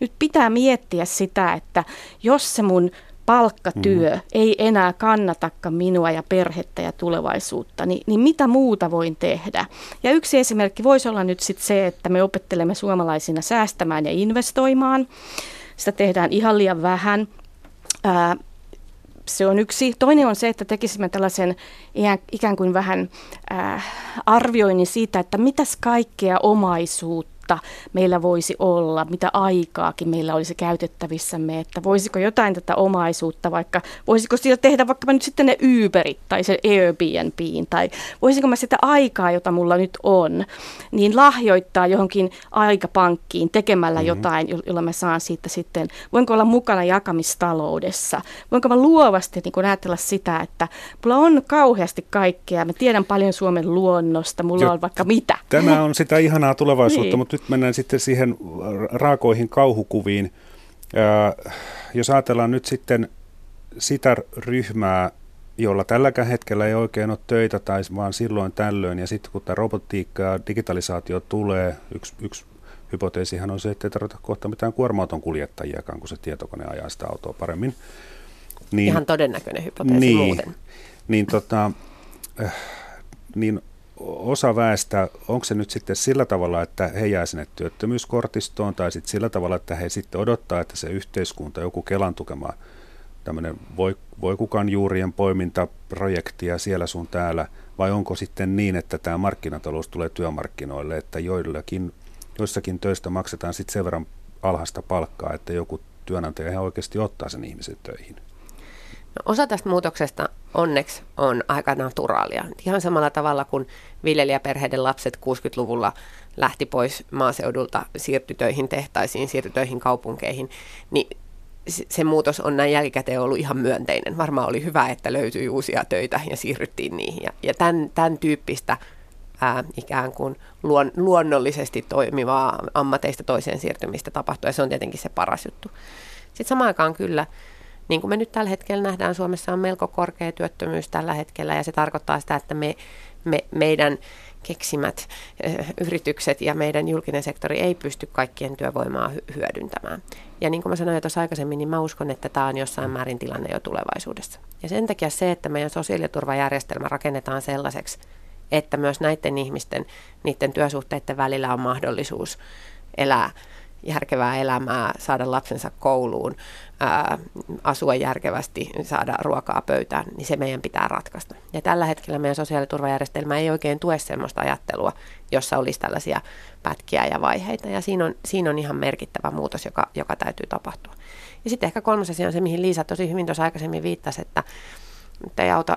nyt pitää miettiä sitä, että jos se mun palkkatyö mm. ei enää kannatakaan minua ja perhettä ja tulevaisuutta, niin, niin mitä muuta voin tehdä? Ja yksi esimerkki voisi olla nyt sit se, että me opettelemme suomalaisina säästämään ja investoimaan. Sitä tehdään ihan liian vähän. Ää, se on yksi. Toinen on se, että tekisimme tällaisen ikään kuin vähän äh, arvioinnin siitä, että mitäs kaikkea omaisuutta vuotta meillä voisi olla, mitä aikaakin meillä olisi käytettävissämme, että voisiko jotain tätä omaisuutta vaikka, voisiko sillä tehdä vaikka nyt sitten ne Uberit tai se Airbnbin tai voisinko mä sitä aikaa, jota mulla nyt on, niin lahjoittaa johonkin aikapankkiin tekemällä mm-hmm. jotain, jolla mä saan siitä sitten, voinko olla mukana jakamistaloudessa, voinko mä luovasti niin kun ajatella sitä, että mulla on kauheasti kaikkea, mä tiedän paljon Suomen luonnosta, mulla jo, on vaikka mitä. Tämä on sitä ihanaa tulevaisuutta, niin. mutta nyt mennään sitten siihen raakoihin kauhukuviin. jos ajatellaan nyt sitten sitä ryhmää, jolla tälläkään hetkellä ei oikein ole töitä tai vaan silloin tällöin, ja sitten kun tämä robotiikka ja digitalisaatio tulee, yksi, yksi hypoteesihan on se, että ei tarvita kohta mitään kuorma-auton kuljettajiakaan, kun se tietokone ajaa sitä autoa paremmin. Niin, Ihan todennäköinen hypoteesi niin, muuten. Niin, tota, äh, niin osa väestä, onko se nyt sitten sillä tavalla, että he jää sinne työttömyyskortistoon tai sitten sillä tavalla, että he sitten odottaa, että se yhteiskunta, joku Kelan tukema tämmöinen voi, voi kukaan juurien poimintaprojekti ja siellä sun täällä, vai onko sitten niin, että tämä markkinatalous tulee työmarkkinoille, että joillakin, joissakin töistä maksetaan sitten sen verran alhaista palkkaa, että joku työnantaja ihan oikeasti ottaa sen ihmisen töihin? No, osa tästä muutoksesta onneksi on aika naturaalia. Ihan samalla tavalla kuin viljelijäperheiden lapset 60-luvulla lähti pois maaseudulta, siirtyi töihin tehtaisiin, siirtyi töihin kaupunkeihin, niin se muutos on näin jälkikäteen ollut ihan myönteinen. Varmaan oli hyvä, että löytyi uusia töitä ja siirryttiin niihin. Ja, ja tämän, tämän tyyppistä ää, ikään kuin luon, luonnollisesti toimivaa ammateista toiseen siirtymistä tapahtuu, ja se on tietenkin se paras juttu. Sitten samaan aikaan kyllä niin kuin me nyt tällä hetkellä nähdään, Suomessa on melko korkea työttömyys tällä hetkellä ja se tarkoittaa sitä, että me, me, meidän keksimät yritykset ja meidän julkinen sektori ei pysty kaikkien työvoimaa hyödyntämään. Ja niin kuin mä sanoin jo tuossa aikaisemmin, niin mä uskon, että tämä on jossain määrin tilanne jo tulevaisuudessa. Ja sen takia se, että meidän sosiaaliturvajärjestelmä rakennetaan sellaiseksi, että myös näiden ihmisten, niiden työsuhteiden välillä on mahdollisuus elää järkevää elämää, saada lapsensa kouluun, ää, asua järkevästi, saada ruokaa pöytään, niin se meidän pitää ratkaista. Ja tällä hetkellä meidän sosiaaliturvajärjestelmä ei oikein tue sellaista ajattelua, jossa olisi tällaisia pätkiä ja vaiheita. Ja siinä on, siinä on ihan merkittävä muutos, joka, joka täytyy tapahtua. Ja sitten ehkä kolmas asia on se, mihin Liisa tosi hyvin tuossa aikaisemmin viittasi, että ei auta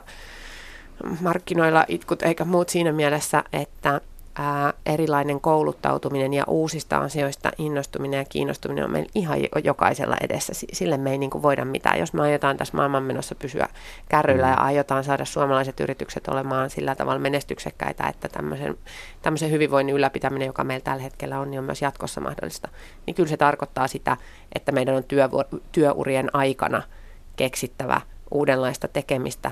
markkinoilla itkut eikä muut siinä mielessä, että ää, erilainen kouluttautuminen ja uusista asioista innostuminen ja kiinnostuminen on meillä ihan jokaisella edessä. Sille me ei niin kuin voida mitään. Jos me aiotaan tässä maailmanmenossa pysyä kärryillä ja mm. aiotaan saada suomalaiset yritykset olemaan sillä tavalla menestyksekkäitä, että tämmöisen, tämmöisen hyvinvoinnin ylläpitäminen, joka meillä tällä hetkellä on, niin on myös jatkossa mahdollista. Niin kyllä se tarkoittaa sitä, että meidän on työvu- työurien aikana keksittävä uudenlaista tekemistä,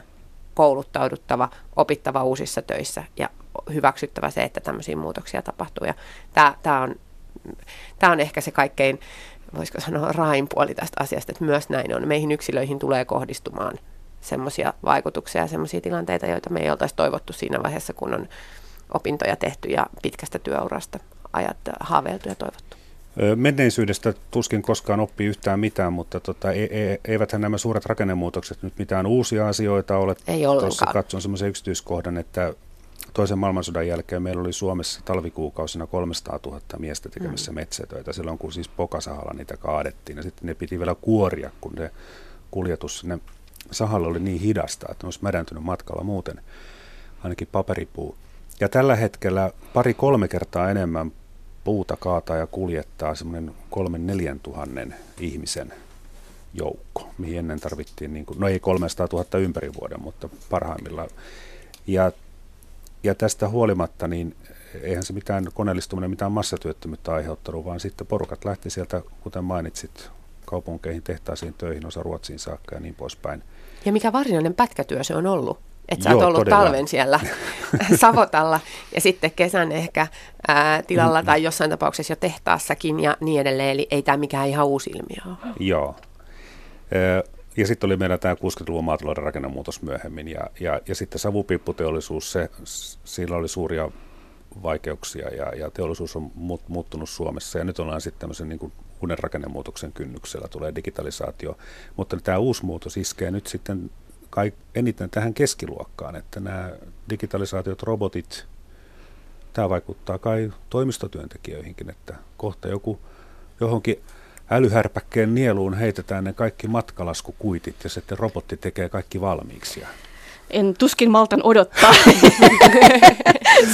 kouluttauduttava, opittava uusissa töissä ja hyväksyttävä se, että tämmöisiä muutoksia tapahtuu. Ja tämä, on, tämä on ehkä se kaikkein, voisiko sanoa, rain puoli tästä asiasta, että myös näin on. Meihin yksilöihin tulee kohdistumaan semmoisia vaikutuksia ja semmoisia tilanteita, joita me ei oltaisi toivottu siinä vaiheessa, kun on opintoja tehty ja pitkästä työurasta ajat haaveiltu ja toivottu. Menneisyydestä tuskin koskaan oppii yhtään mitään, mutta tota, e, e, eiväthän nämä suuret rakennemuutokset nyt mitään uusia asioita ole. Ei ollenkaan. Katson semmoisen yksityiskohdan, että toisen maailmansodan jälkeen meillä oli Suomessa talvikuukausina 300 000 miestä tekemässä mm. metsätöitä silloin, kun siis Pokasahalla niitä kaadettiin. Ja sitten ne piti vielä kuoria, kun ne kuljetus sinne sahalle oli niin hidasta, että ne olisi mädäntynyt matkalla muuten, ainakin paperipuu. Ja tällä hetkellä pari-kolme kertaa enemmän puuta kaataa ja kuljettaa semmoinen kolmen neljän tuhannen ihmisen joukko, mihin ennen tarvittiin, niin kuin, no ei 300 000 ympäri vuoden, mutta parhaimmillaan. Ja ja tästä huolimatta niin eihän se mitään koneellistuminen mitään massatyöttömyyttä aiheuttanut, vaan sitten porukat lähti sieltä, kuten mainitsit, kaupunkeihin, tehtaisiin, töihin, osa Ruotsiin saakka ja niin poispäin. Ja mikä varsinainen pätkätyö se on ollut? Että sä Joo, oot ollut todella. talven siellä Savotalla ja sitten kesän ehkä ää, tilalla mm-hmm. tai jossain tapauksessa jo tehtaassakin ja niin edelleen. Eli ei tämä mikään ihan uusi ilmiö ole. Joo. Ja sitten oli meillä tämä 60-luvun maatalouden rakennemuutos myöhemmin ja, ja, ja sitten savupipputeollisuus, se, sillä oli suuria vaikeuksia ja, ja teollisuus on muuttunut Suomessa. Ja nyt ollaan sitten tämmöisen niin kuin uuden rakennemuutoksen kynnyksellä, tulee digitalisaatio, mutta tämä uusi muutos iskee nyt sitten kaik, eniten tähän keskiluokkaan, että nämä digitalisaatiot, robotit, tämä vaikuttaa kai toimistotyöntekijöihinkin, että kohta joku johonkin älyhärpäkkeen nieluun heitetään ne kaikki matkalaskukuitit ja sitten robotti tekee kaikki valmiiksi. En tuskin maltan odottaa.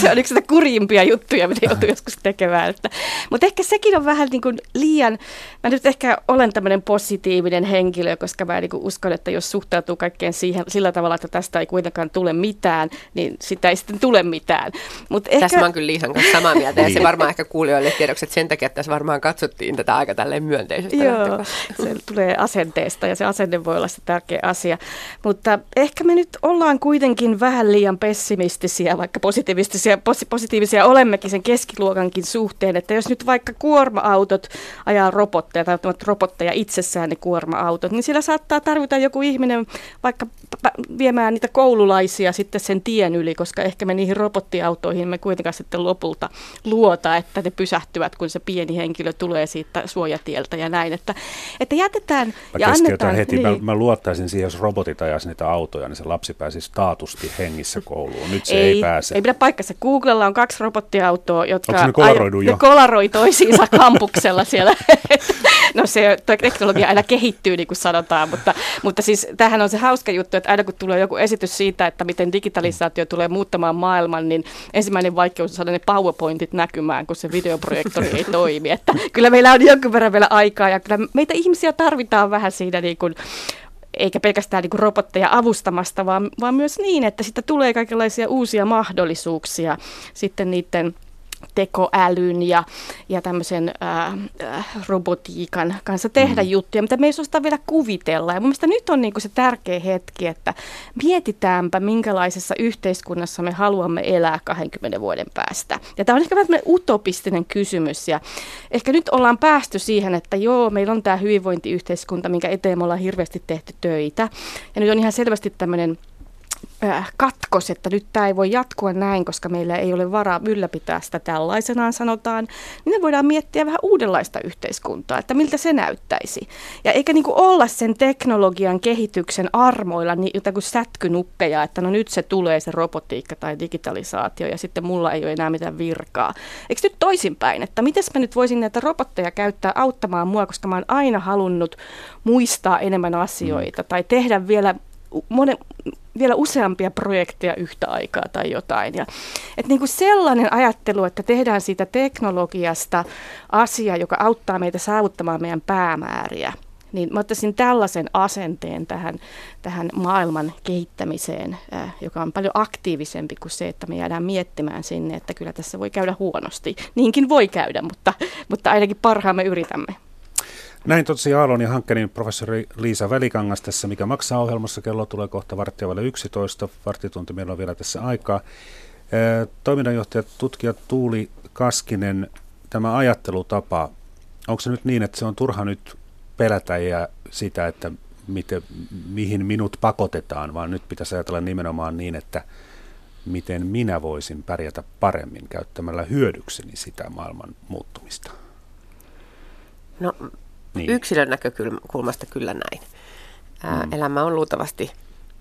se on yksi kurjimpia juttuja, mitä joutuu joskus tekemään. Että. Mutta ehkä sekin on vähän niin kuin liian, mä nyt ehkä olen tämmöinen positiivinen henkilö, koska mä niin kuin uskon, että jos suhtautuu kaikkeen siihen sillä tavalla, että tästä ei kuitenkaan tule mitään, niin sitä ei sitten tule mitään. Mut ehkä... Tässä mä oon kyllä Liisan kanssa samaa mieltä, ja se varmaan ehkä kuulijoille tiedoksi, että sen takia, että tässä varmaan katsottiin tätä aika tälleen myönteisesti. Joo, se tulee asenteesta, ja se asenne voi olla se tärkeä asia. Mutta ehkä me nyt ollaan kuitenkin vähän liian pessimistisiä, vaikka positiivisesti positiivisia, positiivisia olemmekin sen keskiluokankin suhteen, että jos nyt vaikka kuorma-autot ajaa robotteja, tai robotteja itsessään ne kuorma-autot, niin siellä saattaa tarvita joku ihminen vaikka viemään niitä koululaisia sitten sen tien yli, koska ehkä me niihin robottiautoihin me kuitenkaan sitten lopulta luota, että ne pysähtyvät, kun se pieni henkilö tulee siitä suojatieltä ja näin. Että, että jätetään mä ja annetaan... heti, niin. mä, mä luottaisin siihen, jos robotit ajaisi niitä autoja, niin se lapsi pääsisi taatusti hengissä kouluun. Nyt se ei, ei pääse. Ei pidä paikkansa. Googlella on kaksi robottiautoa, jotka ne aj- ne kolaroi toisiinsa kampuksella siellä. no se teknologia aina kehittyy, niin kuin sanotaan, mutta, mutta siis tämähän on se hauska juttu, että aina kun tulee joku esitys siitä, että miten digitalisaatio tulee muuttamaan maailman, niin ensimmäinen vaikeus on saada ne PowerPointit näkymään, kun se videoprojektori ei toimi. Että kyllä meillä on jonkun verran vielä aikaa ja kyllä meitä ihmisiä tarvitaan vähän siinä niin kuin eikä pelkästään niin robotteja avustamasta, vaan, vaan myös niin, että sitten tulee kaikenlaisia uusia mahdollisuuksia sitten niiden tekoälyn ja, ja tämmöisen ää, ää, robotiikan kanssa tehdä mm. juttuja, mitä me ei osata vielä kuvitella. Ja mun mielestä nyt on niinku se tärkeä hetki, että mietitäänpä, minkälaisessa yhteiskunnassa me haluamme elää 20 vuoden päästä. Ja tämä on ehkä vähän utopistinen kysymys ja ehkä nyt ollaan päästy siihen, että joo, meillä on tämä hyvinvointiyhteiskunta, minkä eteen me ollaan hirveästi tehty töitä. Ja nyt on ihan selvästi tämmöinen Äh, katkos, että nyt tämä ei voi jatkua näin, koska meillä ei ole varaa ylläpitää sitä tällaisenaan sanotaan, niin me voidaan miettiä vähän uudenlaista yhteiskuntaa, että miltä se näyttäisi. Ja eikä niin olla sen teknologian kehityksen armoilla niin jotain kuin sätkynuppeja, että no nyt se tulee se robotiikka tai digitalisaatio ja sitten mulla ei ole enää mitään virkaa. Eikö nyt toisinpäin, että miten mä nyt voisin näitä robotteja käyttää auttamaan mua, koska mä oon aina halunnut muistaa enemmän asioita tai tehdä vielä monen, vielä useampia projekteja yhtä aikaa tai jotain. Ja, et niin kuin sellainen ajattelu, että tehdään siitä teknologiasta asia, joka auttaa meitä saavuttamaan meidän päämääriä, niin mä ottaisin tällaisen asenteen tähän, tähän maailman kehittämiseen, äh, joka on paljon aktiivisempi kuin se, että me jäädään miettimään sinne, että kyllä tässä voi käydä huonosti. Niinkin voi käydä, mutta, mutta ainakin parhaamme yritämme. Näin totesi Aallon ja Hankkenin professori Liisa Välikangas tässä, mikä maksaa ohjelmassa. Kello tulee kohta varttia 11. Varttitunti meillä on vielä tässä aikaa. Toiminnanjohtaja tutkija Tuuli Kaskinen, tämä ajattelutapa, onko se nyt niin, että se on turha nyt pelätä ja sitä, että miten, mihin minut pakotetaan, vaan nyt pitäisi ajatella nimenomaan niin, että miten minä voisin pärjätä paremmin käyttämällä hyödykseni sitä maailman muuttumista? No niin. yksilön näkökulmasta kyllä näin. Ää, mm. Elämä on luultavasti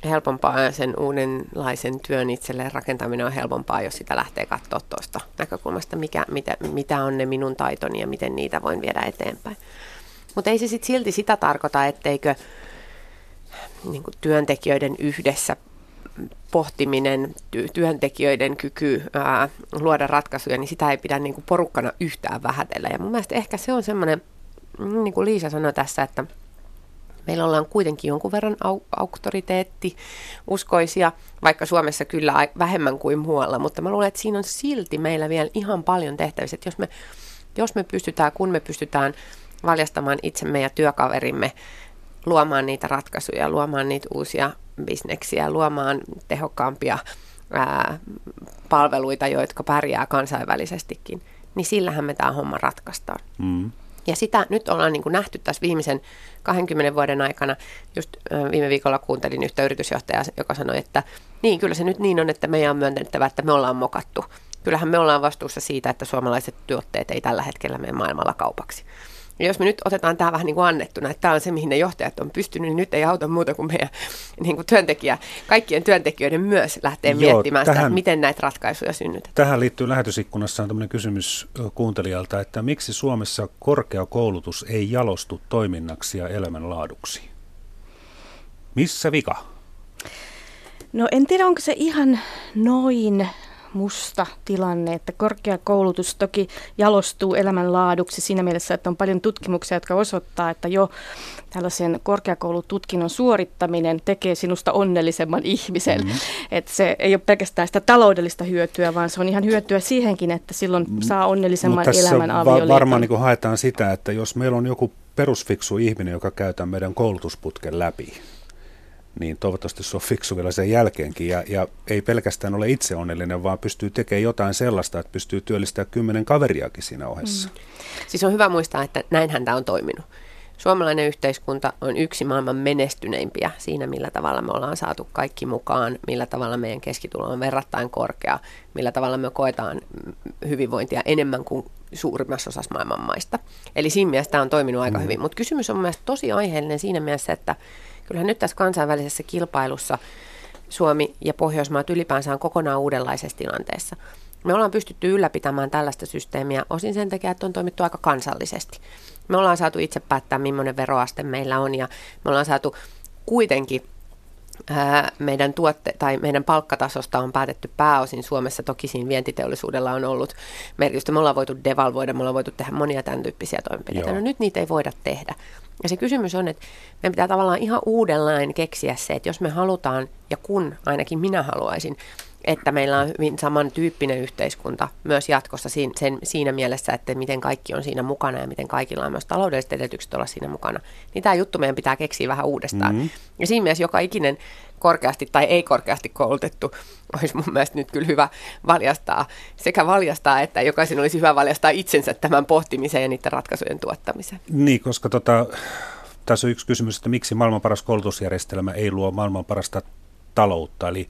helpompaa ja sen uudenlaisen työn itselleen rakentaminen on helpompaa, jos sitä lähtee katsoa tuosta näkökulmasta, mikä, mitä, mitä on ne minun taitoni ja miten niitä voin viedä eteenpäin. Mutta ei se sitten silti sitä tarkoita, etteikö niin työntekijöiden yhdessä pohtiminen, ty- työntekijöiden kyky ää, luoda ratkaisuja, niin sitä ei pidä niin kuin porukkana yhtään vähätellä. Ja mun mielestä ehkä se on semmoinen niin kuin Liisa sanoi tässä, että Meillä ollaan kuitenkin jonkun verran au- auktoriteetti, uskoisia, vaikka Suomessa kyllä vähemmän kuin muualla, mutta mä luulen, että siinä on silti meillä vielä ihan paljon tehtävissä, että jos me, jos me pystytään, kun me pystytään valjastamaan itsemme ja työkaverimme luomaan niitä ratkaisuja, luomaan niitä uusia bisneksiä, luomaan tehokkaampia ää, palveluita, jotka pärjää kansainvälisestikin, niin sillähän me tämä homma ratkaistaan. Mm. Ja sitä nyt ollaan niin kuin nähty tässä viimeisen 20 vuoden aikana. Just viime viikolla kuuntelin yhtä yritysjohtajaa, joka sanoi, että niin, kyllä se nyt niin on, että meidän on myönnettävä, että me ollaan mokattu. Kyllähän me ollaan vastuussa siitä, että suomalaiset tuotteet ei tällä hetkellä mene maailmalla kaupaksi. Ja jos me nyt otetaan tämä vähän niin kuin annettuna, että tämä on se, mihin ne johtajat on pystynyt, niin nyt ei auta muuta kuin meidän niin kuin työntekijä, kaikkien työntekijöiden myös lähtee Joo, miettimään tähän, sitä, miten näitä ratkaisuja synnytetään. Tähän liittyy lähetysikkunassa on tämmöinen kysymys kuuntelijalta, että miksi Suomessa korkeakoulutus ei jalostu toiminnaksi ja elämänlaaduksi? Missä vika? No en tiedä, onko se ihan noin musta tilanne, että korkeakoulutus toki jalostuu elämänlaaduksi siinä mielessä, että on paljon tutkimuksia, jotka osoittaa, että jo tällaisen korkeakoulututkinnon suorittaminen tekee sinusta onnellisemman ihmisen. Mm-hmm. Että se ei ole pelkästään sitä taloudellista hyötyä, vaan se on ihan hyötyä siihenkin, että silloin saa onnellisemman Mut elämän avioliiton. Va- varmaan niin haetaan sitä, että jos meillä on joku perusfiksu ihminen, joka käyttää meidän koulutusputken läpi, niin toivottavasti se on fiksu vielä sen jälkeenkin. Ja, ja ei pelkästään ole itse onnellinen, vaan pystyy tekemään jotain sellaista, että pystyy työllistämään kymmenen kaveriakin siinä ohessa. Mm. Siis on hyvä muistaa, että näinhän tämä on toiminut. Suomalainen yhteiskunta on yksi maailman menestyneimpiä siinä, millä tavalla me ollaan saatu kaikki mukaan, millä tavalla meidän keskitulo on verrattain korkea, millä tavalla me koetaan hyvinvointia enemmän kuin suurimmassa osassa maailman maista. Eli siinä mielessä tämä on toiminut aika mm. hyvin. Mutta kysymys on mielestäni tosi aiheellinen siinä mielessä, että kyllähän nyt tässä kansainvälisessä kilpailussa Suomi ja Pohjoismaat ylipäänsä on kokonaan uudenlaisessa tilanteessa. Me ollaan pystytty ylläpitämään tällaista systeemiä osin sen takia, että on toimittu aika kansallisesti. Me ollaan saatu itse päättää, millainen veroaste meillä on ja me ollaan saatu kuitenkin meidän tuotte, tai meidän palkkatasosta on päätetty pääosin Suomessa. Toki siinä vientiteollisuudella on ollut merkitystä. Me ollaan voitu devalvoida, me ollaan voitu tehdä monia tämän tyyppisiä toimenpiteitä. No nyt niitä ei voida tehdä. Ja se kysymys on, että meidän pitää tavallaan ihan uudenlainen keksiä se, että jos me halutaan, ja kun ainakin minä haluaisin, että meillä on hyvin samantyyppinen yhteiskunta myös jatkossa siinä, sen, siinä mielessä, että miten kaikki on siinä mukana ja miten kaikilla on myös taloudelliset edellytykset olla siinä mukana, niin tämä juttu meidän pitää keksiä vähän uudestaan. Mm-hmm. Ja siinä mielessä joka ikinen korkeasti tai ei korkeasti koulutettu olisi mun mielestä nyt kyllä hyvä valjastaa, sekä valjastaa, että jokaisen olisi hyvä valjastaa itsensä tämän pohtimiseen ja niiden ratkaisujen tuottamiseen. Niin, koska tota, tässä on yksi kysymys, että miksi maailman paras koulutusjärjestelmä ei luo maailman parasta taloutta, eli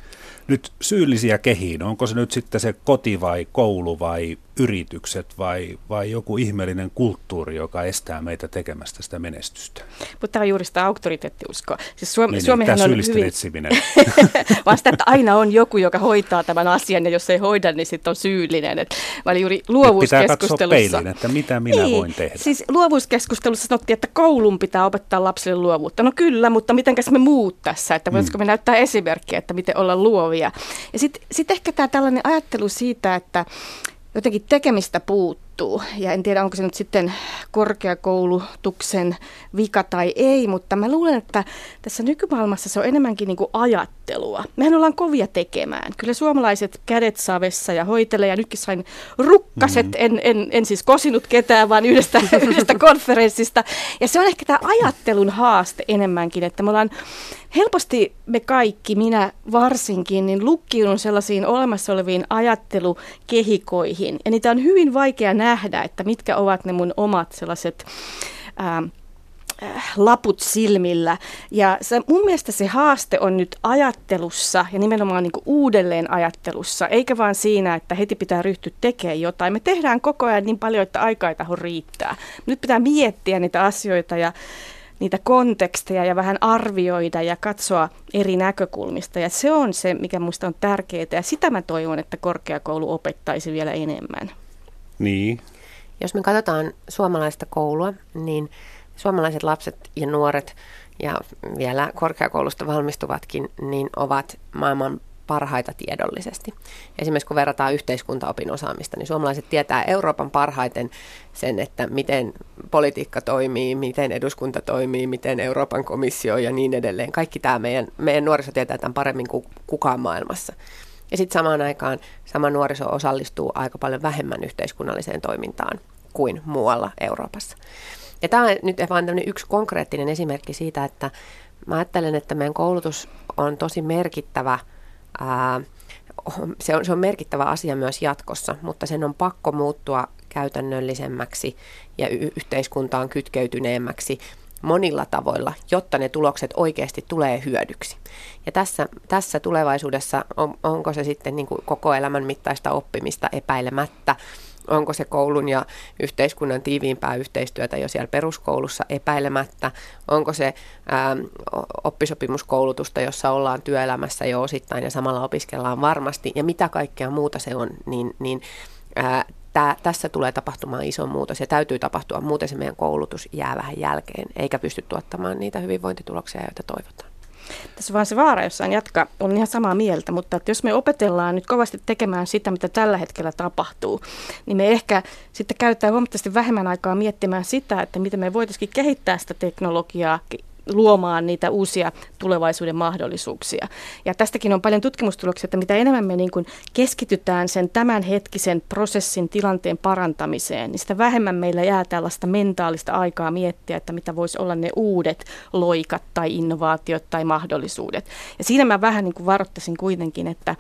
nyt syyllisiä kehiin? Onko se nyt sitten se koti vai koulu vai yritykset vai, vai joku ihmeellinen kulttuuri, joka estää meitä tekemästä sitä menestystä? Mutta tämä on juuri sitä auktoriteettiuskoa. Siis Suom- niin, Suomihan niin, on hyvin... etsiminen. Vasta, että aina on joku, joka hoitaa tämän asian ja jos ei hoida, niin sitten on syyllinen. Et, mä juuri luovuuskeskustelussa... Pitää peiliin, että mitä minä niin, voin tehdä. Siis luovuuskeskustelussa sanottiin, että koulun pitää opettaa lapsille luovuutta. No kyllä, mutta mitenkäs me muut tässä, että voisiko mm. me näyttää esimerkkiä, että miten olla luovia. Ja sitten sit ehkä tämä tällainen ajattelu siitä, että jotenkin tekemistä puuttuu. Ja en tiedä, onko se nyt sitten korkeakoulutuksen vika tai ei, mutta mä luulen, että tässä nykymaailmassa se on enemmänkin niin kuin ajattelua. Mehän ollaan kovia tekemään. Kyllä suomalaiset kädet savessa ja hoitelee, ja nytkin sain rukkaset, mm-hmm. en, en, en siis kosinut ketään, vaan yhdestä, yhdestä konferenssista. Ja se on ehkä tämä ajattelun haaste enemmänkin, että me ollaan helposti me kaikki, minä varsinkin, niin lukkiudun sellaisiin olemassa oleviin ajattelukehikoihin. Ja niitä on hyvin vaikea nähdä, että mitkä ovat ne mun omat sellaiset... Ää, äh, laput silmillä. Ja se, mun mielestä se haaste on nyt ajattelussa ja nimenomaan niin uudelleen ajattelussa, eikä vaan siinä, että heti pitää ryhtyä tekemään jotain. Me tehdään koko ajan niin paljon, että aika ei taho riittää. Nyt pitää miettiä niitä asioita ja niitä konteksteja ja vähän arvioida ja katsoa eri näkökulmista. Ja se on se, mikä minusta on tärkeää ja sitä mä toivon, että korkeakoulu opettaisi vielä enemmän. Niin. Jos me katsotaan suomalaista koulua, niin suomalaiset lapset ja nuoret ja vielä korkeakoulusta valmistuvatkin, niin ovat maailman parhaita tiedollisesti. Esimerkiksi kun verrataan yhteiskuntaopin osaamista, niin suomalaiset tietää Euroopan parhaiten sen, että miten politiikka toimii, miten eduskunta toimii, miten Euroopan komissio ja niin edelleen. Kaikki tämä meidän, meidän nuoriso tietää tämän paremmin kuin kukaan maailmassa. Ja sitten samaan aikaan sama nuoriso osallistuu aika paljon vähemmän yhteiskunnalliseen toimintaan kuin muualla Euroopassa. Ja tämä on nyt vain yksi konkreettinen esimerkki siitä, että mä ajattelen, että meidän koulutus on tosi merkittävä, ää, se, on, se on merkittävä asia myös jatkossa, mutta sen on pakko muuttua käytännöllisemmäksi ja y- yhteiskuntaan kytkeytyneemmäksi monilla tavoilla, jotta ne tulokset oikeasti tulee hyödyksi. Ja tässä, tässä tulevaisuudessa, on, onko se sitten niin kuin koko elämän mittaista oppimista epäilemättä, onko se koulun ja yhteiskunnan tiiviimpää yhteistyötä jo siellä peruskoulussa epäilemättä, onko se ää, oppisopimuskoulutusta, jossa ollaan työelämässä jo osittain ja samalla opiskellaan varmasti, ja mitä kaikkea muuta se on, niin, niin ää, tää, tässä tulee tapahtumaan iso muutos ja täytyy tapahtua, muuten se meidän koulutus jää vähän jälkeen, eikä pysty tuottamaan niitä hyvinvointituloksia, joita toivotaan. Tässä vaan se vaara jossain jatka on ihan samaa mieltä, mutta että jos me opetellaan nyt kovasti tekemään sitä, mitä tällä hetkellä tapahtuu, niin me ehkä sitten käyttää huomattavasti vähemmän aikaa miettimään sitä, että miten me voitaisiin kehittää sitä teknologiaa, luomaan niitä uusia tulevaisuuden mahdollisuuksia. Ja tästäkin on paljon tutkimustuloksia, että mitä enemmän me niin kuin keskitytään sen tämänhetkisen prosessin tilanteen parantamiseen, niin sitä vähemmän meillä jää tällaista mentaalista aikaa miettiä, että mitä voisi olla ne uudet loikat tai innovaatiot tai mahdollisuudet. Ja siinä mä vähän niin kuin varoittaisin kuitenkin, että,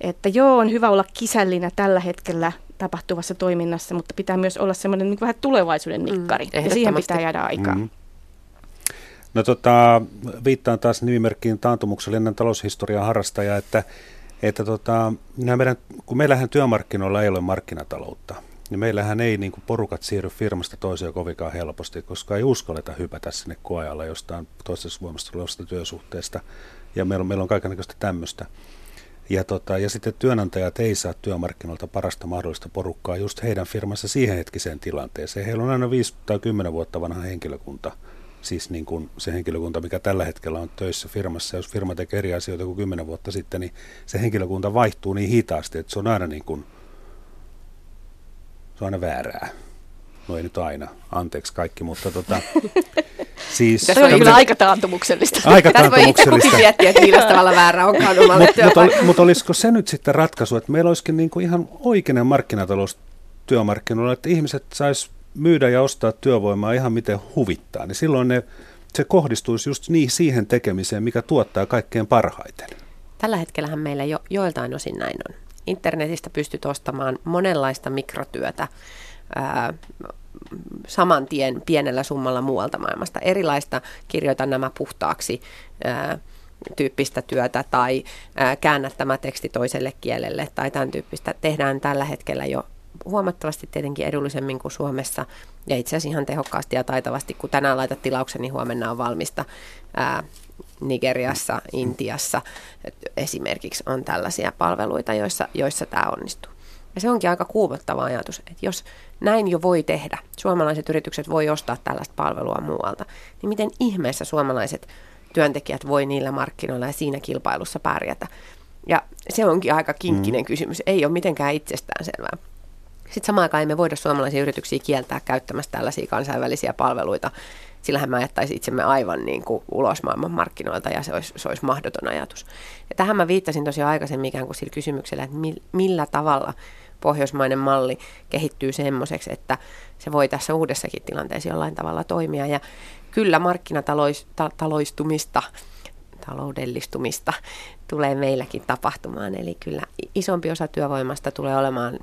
että joo, on hyvä olla kisällinä tällä hetkellä tapahtuvassa toiminnassa, mutta pitää myös olla semmoinen niin vähän tulevaisuuden nikkari. Mm, ja siihen pitää jäädä aikaa. Mm. No tota, viittaan taas nimimerkkiin taantumuksellinen taloushistorian harrastaja, että, että tota, meidän, kun meillähän työmarkkinoilla ei ole markkinataloutta, niin meillähän ei niin porukat siirry firmasta toiseen kovinkaan helposti, koska ei uskalleta hypätä sinne koajalla jostain toisesta voimasta tulevasta työsuhteesta. Ja meillä on, meillä on kaikenlaista tämmöistä. Ja, tota, ja sitten työnantajat ei saa työmarkkinoilta parasta mahdollista porukkaa just heidän firmassa siihen hetkiseen tilanteeseen. Heillä on aina 5 tai 10 vuotta vanha henkilökunta – siis niin kuin se henkilökunta, mikä tällä hetkellä on töissä firmassa, jos firma tekee eri asioita kuin kymmenen vuotta sitten, niin se henkilökunta vaihtuu niin hitaasti, että se on aina niin kuin, se on aina väärää. No ei nyt aina, anteeksi kaikki, mutta tota, siis... Se on kyllä aika taantumuksellista. Aika taantumuksellista. Voi miettiä, että millä tavalla väärä onkaan omalle Mutta mut, ol, mut olisiko se nyt sitten ratkaisu, että meillä olisikin niin kuin ihan oikeinen markkinatalous työmarkkinoilla, että ihmiset sais myydä ja ostaa työvoimaa ihan miten huvittaa, niin silloin ne, se kohdistuisi just niin siihen tekemiseen, mikä tuottaa kaikkein parhaiten. Tällä hetkellähän meillä jo, joiltain osin näin on. Internetistä pystyt ostamaan monenlaista mikrotyötä ää, saman tien pienellä summalla muualta maailmasta. Erilaista kirjoita nämä puhtaaksi ää, tyyppistä työtä tai ää, tämä teksti toiselle kielelle tai tämän tyyppistä tehdään tällä hetkellä jo huomattavasti tietenkin edullisemmin kuin Suomessa ja itse asiassa ihan tehokkaasti ja taitavasti, kun tänään laitat tilauksen, niin huomenna on valmista. Ää, Nigeriassa, Intiassa esimerkiksi on tällaisia palveluita, joissa, joissa tämä onnistuu. Ja se onkin aika kuumottava ajatus, että jos näin jo voi tehdä, suomalaiset yritykset voi ostaa tällaista palvelua muualta, niin miten ihmeessä suomalaiset työntekijät voi niillä markkinoilla ja siinä kilpailussa pärjätä? Ja se onkin aika kinkkinen mm. kysymys, ei ole mitenkään itsestään selvää. Sitten samaan aikaan emme voida suomalaisia yrityksiä kieltää käyttämästä tällaisia kansainvälisiä palveluita. Sillähän mä ajattaisin itsemme aivan niin kuin ulos maailman markkinoilta ja se olisi, se olisi mahdoton ajatus. Ja tähän mä viittasin tosiaan aikaisemmin ikään kuin sillä kysymyksellä, että millä tavalla pohjoismainen malli kehittyy semmoiseksi, että se voi tässä uudessakin tilanteessa jollain tavalla toimia. Ja kyllä markkinataloistumista, taloudellistumista tulee meilläkin tapahtumaan. Eli kyllä isompi osa työvoimasta tulee olemaan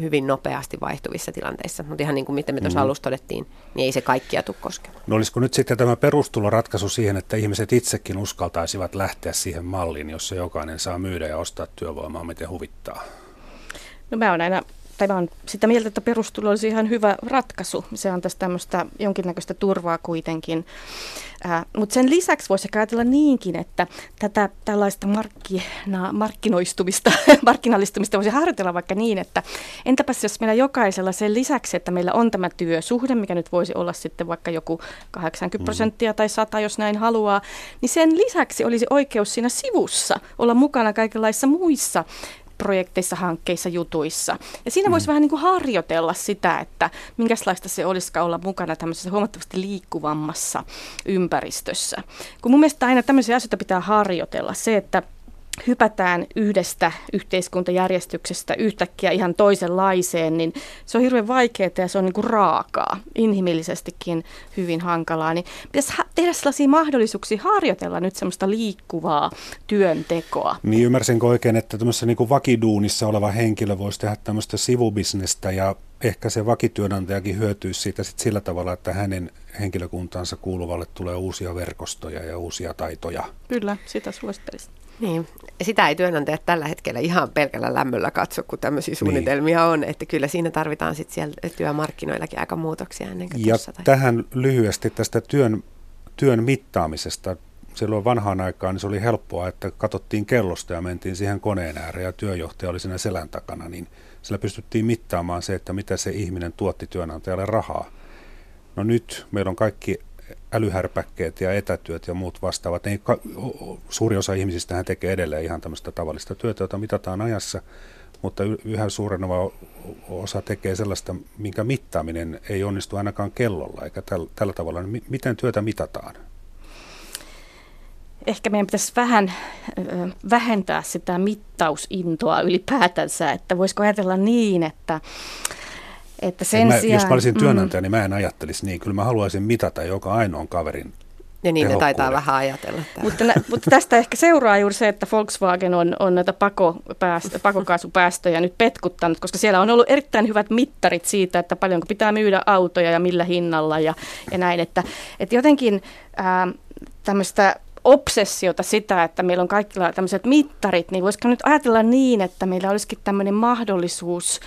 hyvin nopeasti vaihtuvissa tilanteissa. Mutta ihan niin kuin miten me tuossa mm. alussa todettiin, niin ei se kaikkia tule koskemaan. No olisiko nyt sitten tämä perustuloratkaisu siihen, että ihmiset itsekin uskaltaisivat lähteä siihen malliin, jossa jokainen saa myydä ja ostaa työvoimaa, miten huvittaa? No mä oon aina tai mä olen sitä mieltä, että perustulo olisi ihan hyvä ratkaisu. Se on tästä tämmöistä jonkinnäköistä turvaa kuitenkin. Mutta sen lisäksi voisi ajatella niinkin, että tätä tällaista markkina, markkinoistumista, markkinallistumista voisi harjoitella vaikka niin, että entäpäs jos meillä jokaisella sen lisäksi, että meillä on tämä työsuhde, mikä nyt voisi olla sitten vaikka joku 80 mm. prosenttia tai 100, jos näin haluaa, niin sen lisäksi olisi oikeus siinä sivussa olla mukana kaikenlaisissa muissa projekteissa, hankkeissa, jutuissa. Ja siinä voisi mm. vähän niin kuin harjoitella sitä, että minkälaista se olisikaan olla mukana tämmöisessä huomattavasti liikkuvammassa ympäristössä. Kun mun mielestä aina tämmöisiä asioita pitää harjoitella. Se, että hypätään yhdestä yhteiskuntajärjestyksestä yhtäkkiä ihan toisenlaiseen, niin se on hirveän vaikeaa ja se on niin kuin raakaa, inhimillisestikin hyvin hankalaa. Niin pitäisi tehdä sellaisia mahdollisuuksia harjoitella nyt semmoista liikkuvaa työntekoa. Niin ymmärsinkö oikein, että tämmöisessä niin kuin vakiduunissa oleva henkilö voisi tehdä tämmöistä sivubisnestä ja ehkä se vakityönantajakin hyötyisi siitä sit sillä tavalla, että hänen henkilökuntaansa kuuluvalle tulee uusia verkostoja ja uusia taitoja. Kyllä, sitä suosittelisin. Niin, sitä ei työnantajat tällä hetkellä ihan pelkällä lämmöllä katso, kun tämmöisiä niin. suunnitelmia niin. on. Että kyllä siinä tarvitaan sitten siellä työmarkkinoillakin aika muutoksia ennen kuin Ja tai... tähän lyhyesti tästä työn, työn mittaamisesta. Silloin vanhaan aikaan niin se oli helppoa, että katsottiin kellosta ja mentiin siihen koneen ääreen ja työjohtaja oli siinä selän takana, niin sillä pystyttiin mittaamaan se, että mitä se ihminen tuotti työnantajalle rahaa. No nyt meillä on kaikki älyhärpäkkeet ja etätyöt ja muut vastaavat. Niin suuri osa ihmisistä tekee edelleen ihan tämmöistä tavallista työtä, jota mitataan ajassa, mutta yhä suureneva osa tekee sellaista, minkä mittaaminen ei onnistu ainakaan kellolla eikä tällä, tällä tavalla. Niin miten työtä mitataan? Ehkä meidän pitäisi vähän vähentää sitä mittausintoa ylipäätänsä, että voisiko ajatella niin, että että sen mä, sijaan, jos mä olisin työnantaja, mm. niin mä en ajattelisi niin. Kyllä mä haluaisin mitata joka ainoan kaverin ja niin ne taitaa vähän ajatella. Mutta, mutta tästä ehkä seuraa juuri se, että Volkswagen on, on näitä pakopäästö, pakokaasupäästöjä nyt petkuttanut, koska siellä on ollut erittäin hyvät mittarit siitä, että paljonko pitää myydä autoja ja millä hinnalla ja, ja näin. Että, että jotenkin ää, tämmöistä obsessiota sitä, että meillä on kaikilla tämmöiset mittarit, niin voisiko nyt ajatella niin, että meillä olisikin tämmöinen mahdollisuus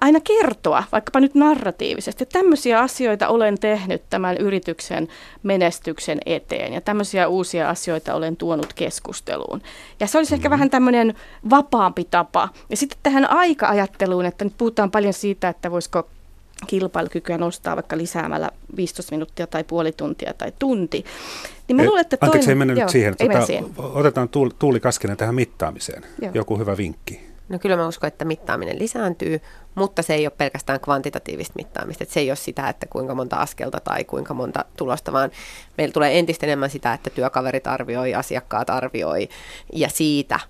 aina kertoa, vaikkapa nyt narratiivisesti, että tämmöisiä asioita olen tehnyt tämän yrityksen menestyksen eteen ja tämmöisiä uusia asioita olen tuonut keskusteluun. Ja se olisi ehkä mm-hmm. vähän tämmöinen vapaampi tapa. Ja sitten tähän aika-ajatteluun, että nyt puhutaan paljon siitä, että voisiko kilpailukykyä nostaa vaikka lisäämällä 15 minuuttia tai puoli tuntia tai tunti. Niin mä luulen, että toinen, Anteeksi, ei mennä nyt siihen. Tota, siihen. Otetaan Tuuli Kaskinen tähän mittaamiseen. Joo. Joku hyvä vinkki. No kyllä mä uskon, että mittaaminen lisääntyy, mutta se ei ole pelkästään kvantitatiivista mittaamista. Että se ei ole sitä, että kuinka monta askelta tai kuinka monta tulosta, vaan meillä tulee entistä enemmän sitä, että työkaverit arvioi, asiakkaat arvioi ja siitä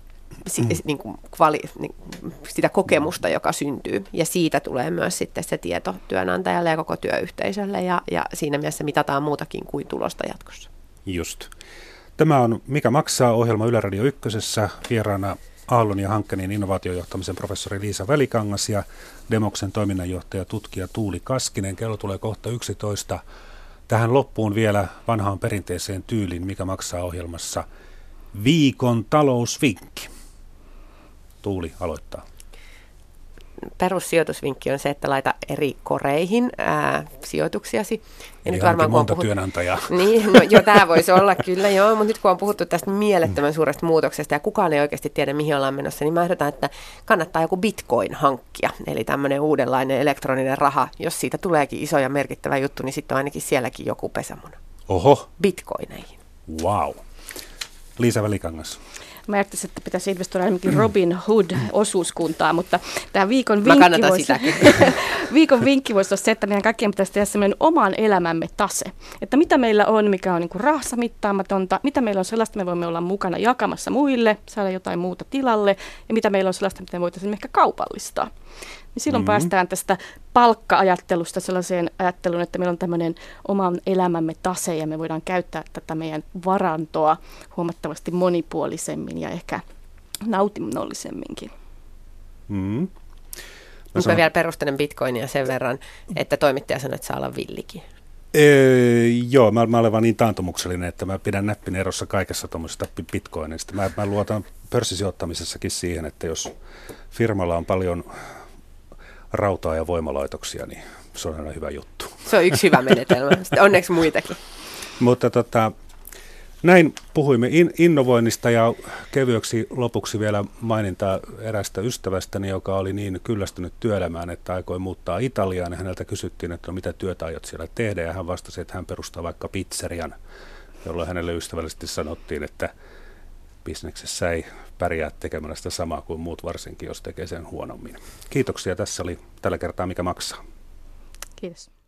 si, mm. niin kuin kvali, niin, sitä kokemusta, joka syntyy. Ja siitä tulee myös sitten se tieto työnantajalle ja koko työyhteisölle ja, ja siinä mielessä mitataan muutakin kuin tulosta jatkossa. Just. Tämä on Mikä maksaa ohjelma Yle Radio Ykkösessä. Vieraana Aallon ja Hankkeen innovaatiojohtamisen professori Liisa Välikangas ja Demoksen toiminnanjohtaja tutkija Tuuli Kaskinen. Kello tulee kohta 11. Tähän loppuun vielä vanhaan perinteiseen tyyliin, mikä maksaa ohjelmassa viikon talousvinkki. Tuuli aloittaa perussijoitusvinkki on se, että laita eri koreihin ää, sijoituksiasi. Ja nyt varmaan, monta puhut... työnantajaa. Niin, no jo tämä voisi olla kyllä joo, mutta nyt kun on puhuttu tästä mielettömän suuresta muutoksesta ja kukaan ei oikeasti tiedä mihin ollaan menossa, niin mä ehdotan, että kannattaa joku bitcoin hankkia, eli tämmöinen uudenlainen elektroninen raha. Jos siitä tuleekin iso ja merkittävä juttu, niin sitten on ainakin sielläkin joku pesämuna. Oho. Bitcoineihin. Wow. Liisa Välikangas. Mä ajattelin, että pitäisi investoida ainakin Robin Hood-osuuskuntaa, mutta tämä viikon vinkki, voisi, viikon vinkki voisi olla se, että meidän kaikkien pitäisi tehdä sellainen oman elämämme tase. Että mitä meillä on, mikä on niin kuin rahassa mittaamatonta, mitä meillä on sellaista, me voimme olla mukana jakamassa muille, saada jotain muuta tilalle, ja mitä meillä on sellaista, mitä me voitaisiin ehkä kaupallistaa niin silloin mm-hmm. päästään tästä palkka-ajattelusta sellaiseen ajatteluun, että meillä on tämmöinen oman elämämme tase ja me voidaan käyttää tätä meidän varantoa huomattavasti monipuolisemmin ja ehkä nautinnollisemminkin. Mm-hmm. Mä sanon... vielä perustelen bitcoinia sen verran, että toimittaja sanoi, että saa olla villikin. Ee, joo, mä, mä olen vaan niin taantumuksellinen, että mä pidän näppin erossa kaikessa tuommoisesta bitcoinista. Mä, mä luotan pörssisijoittamisessakin siihen, että jos firmalla on paljon rautaa ja voimalaitoksia, niin se on aina hyvä juttu. Se on yksi hyvä menetelmä. Sitten onneksi muitakin. Mutta tota, näin puhuimme in- innovoinnista ja kevyeksi lopuksi vielä maininta erästä ystävästäni, joka oli niin kyllästynyt työelämään, että aikoi muuttaa Italiaan. Häneltä kysyttiin, että no, mitä työtä aiot siellä tehdä ja hän vastasi, että hän perustaa vaikka pizzerian, jolloin hänelle ystävällisesti sanottiin, että bisneksessä ei pärjää tekemällä sitä samaa kuin muut, varsinkin jos tekee sen huonommin. Kiitoksia. Tässä oli tällä kertaa Mikä maksaa. Kiitos.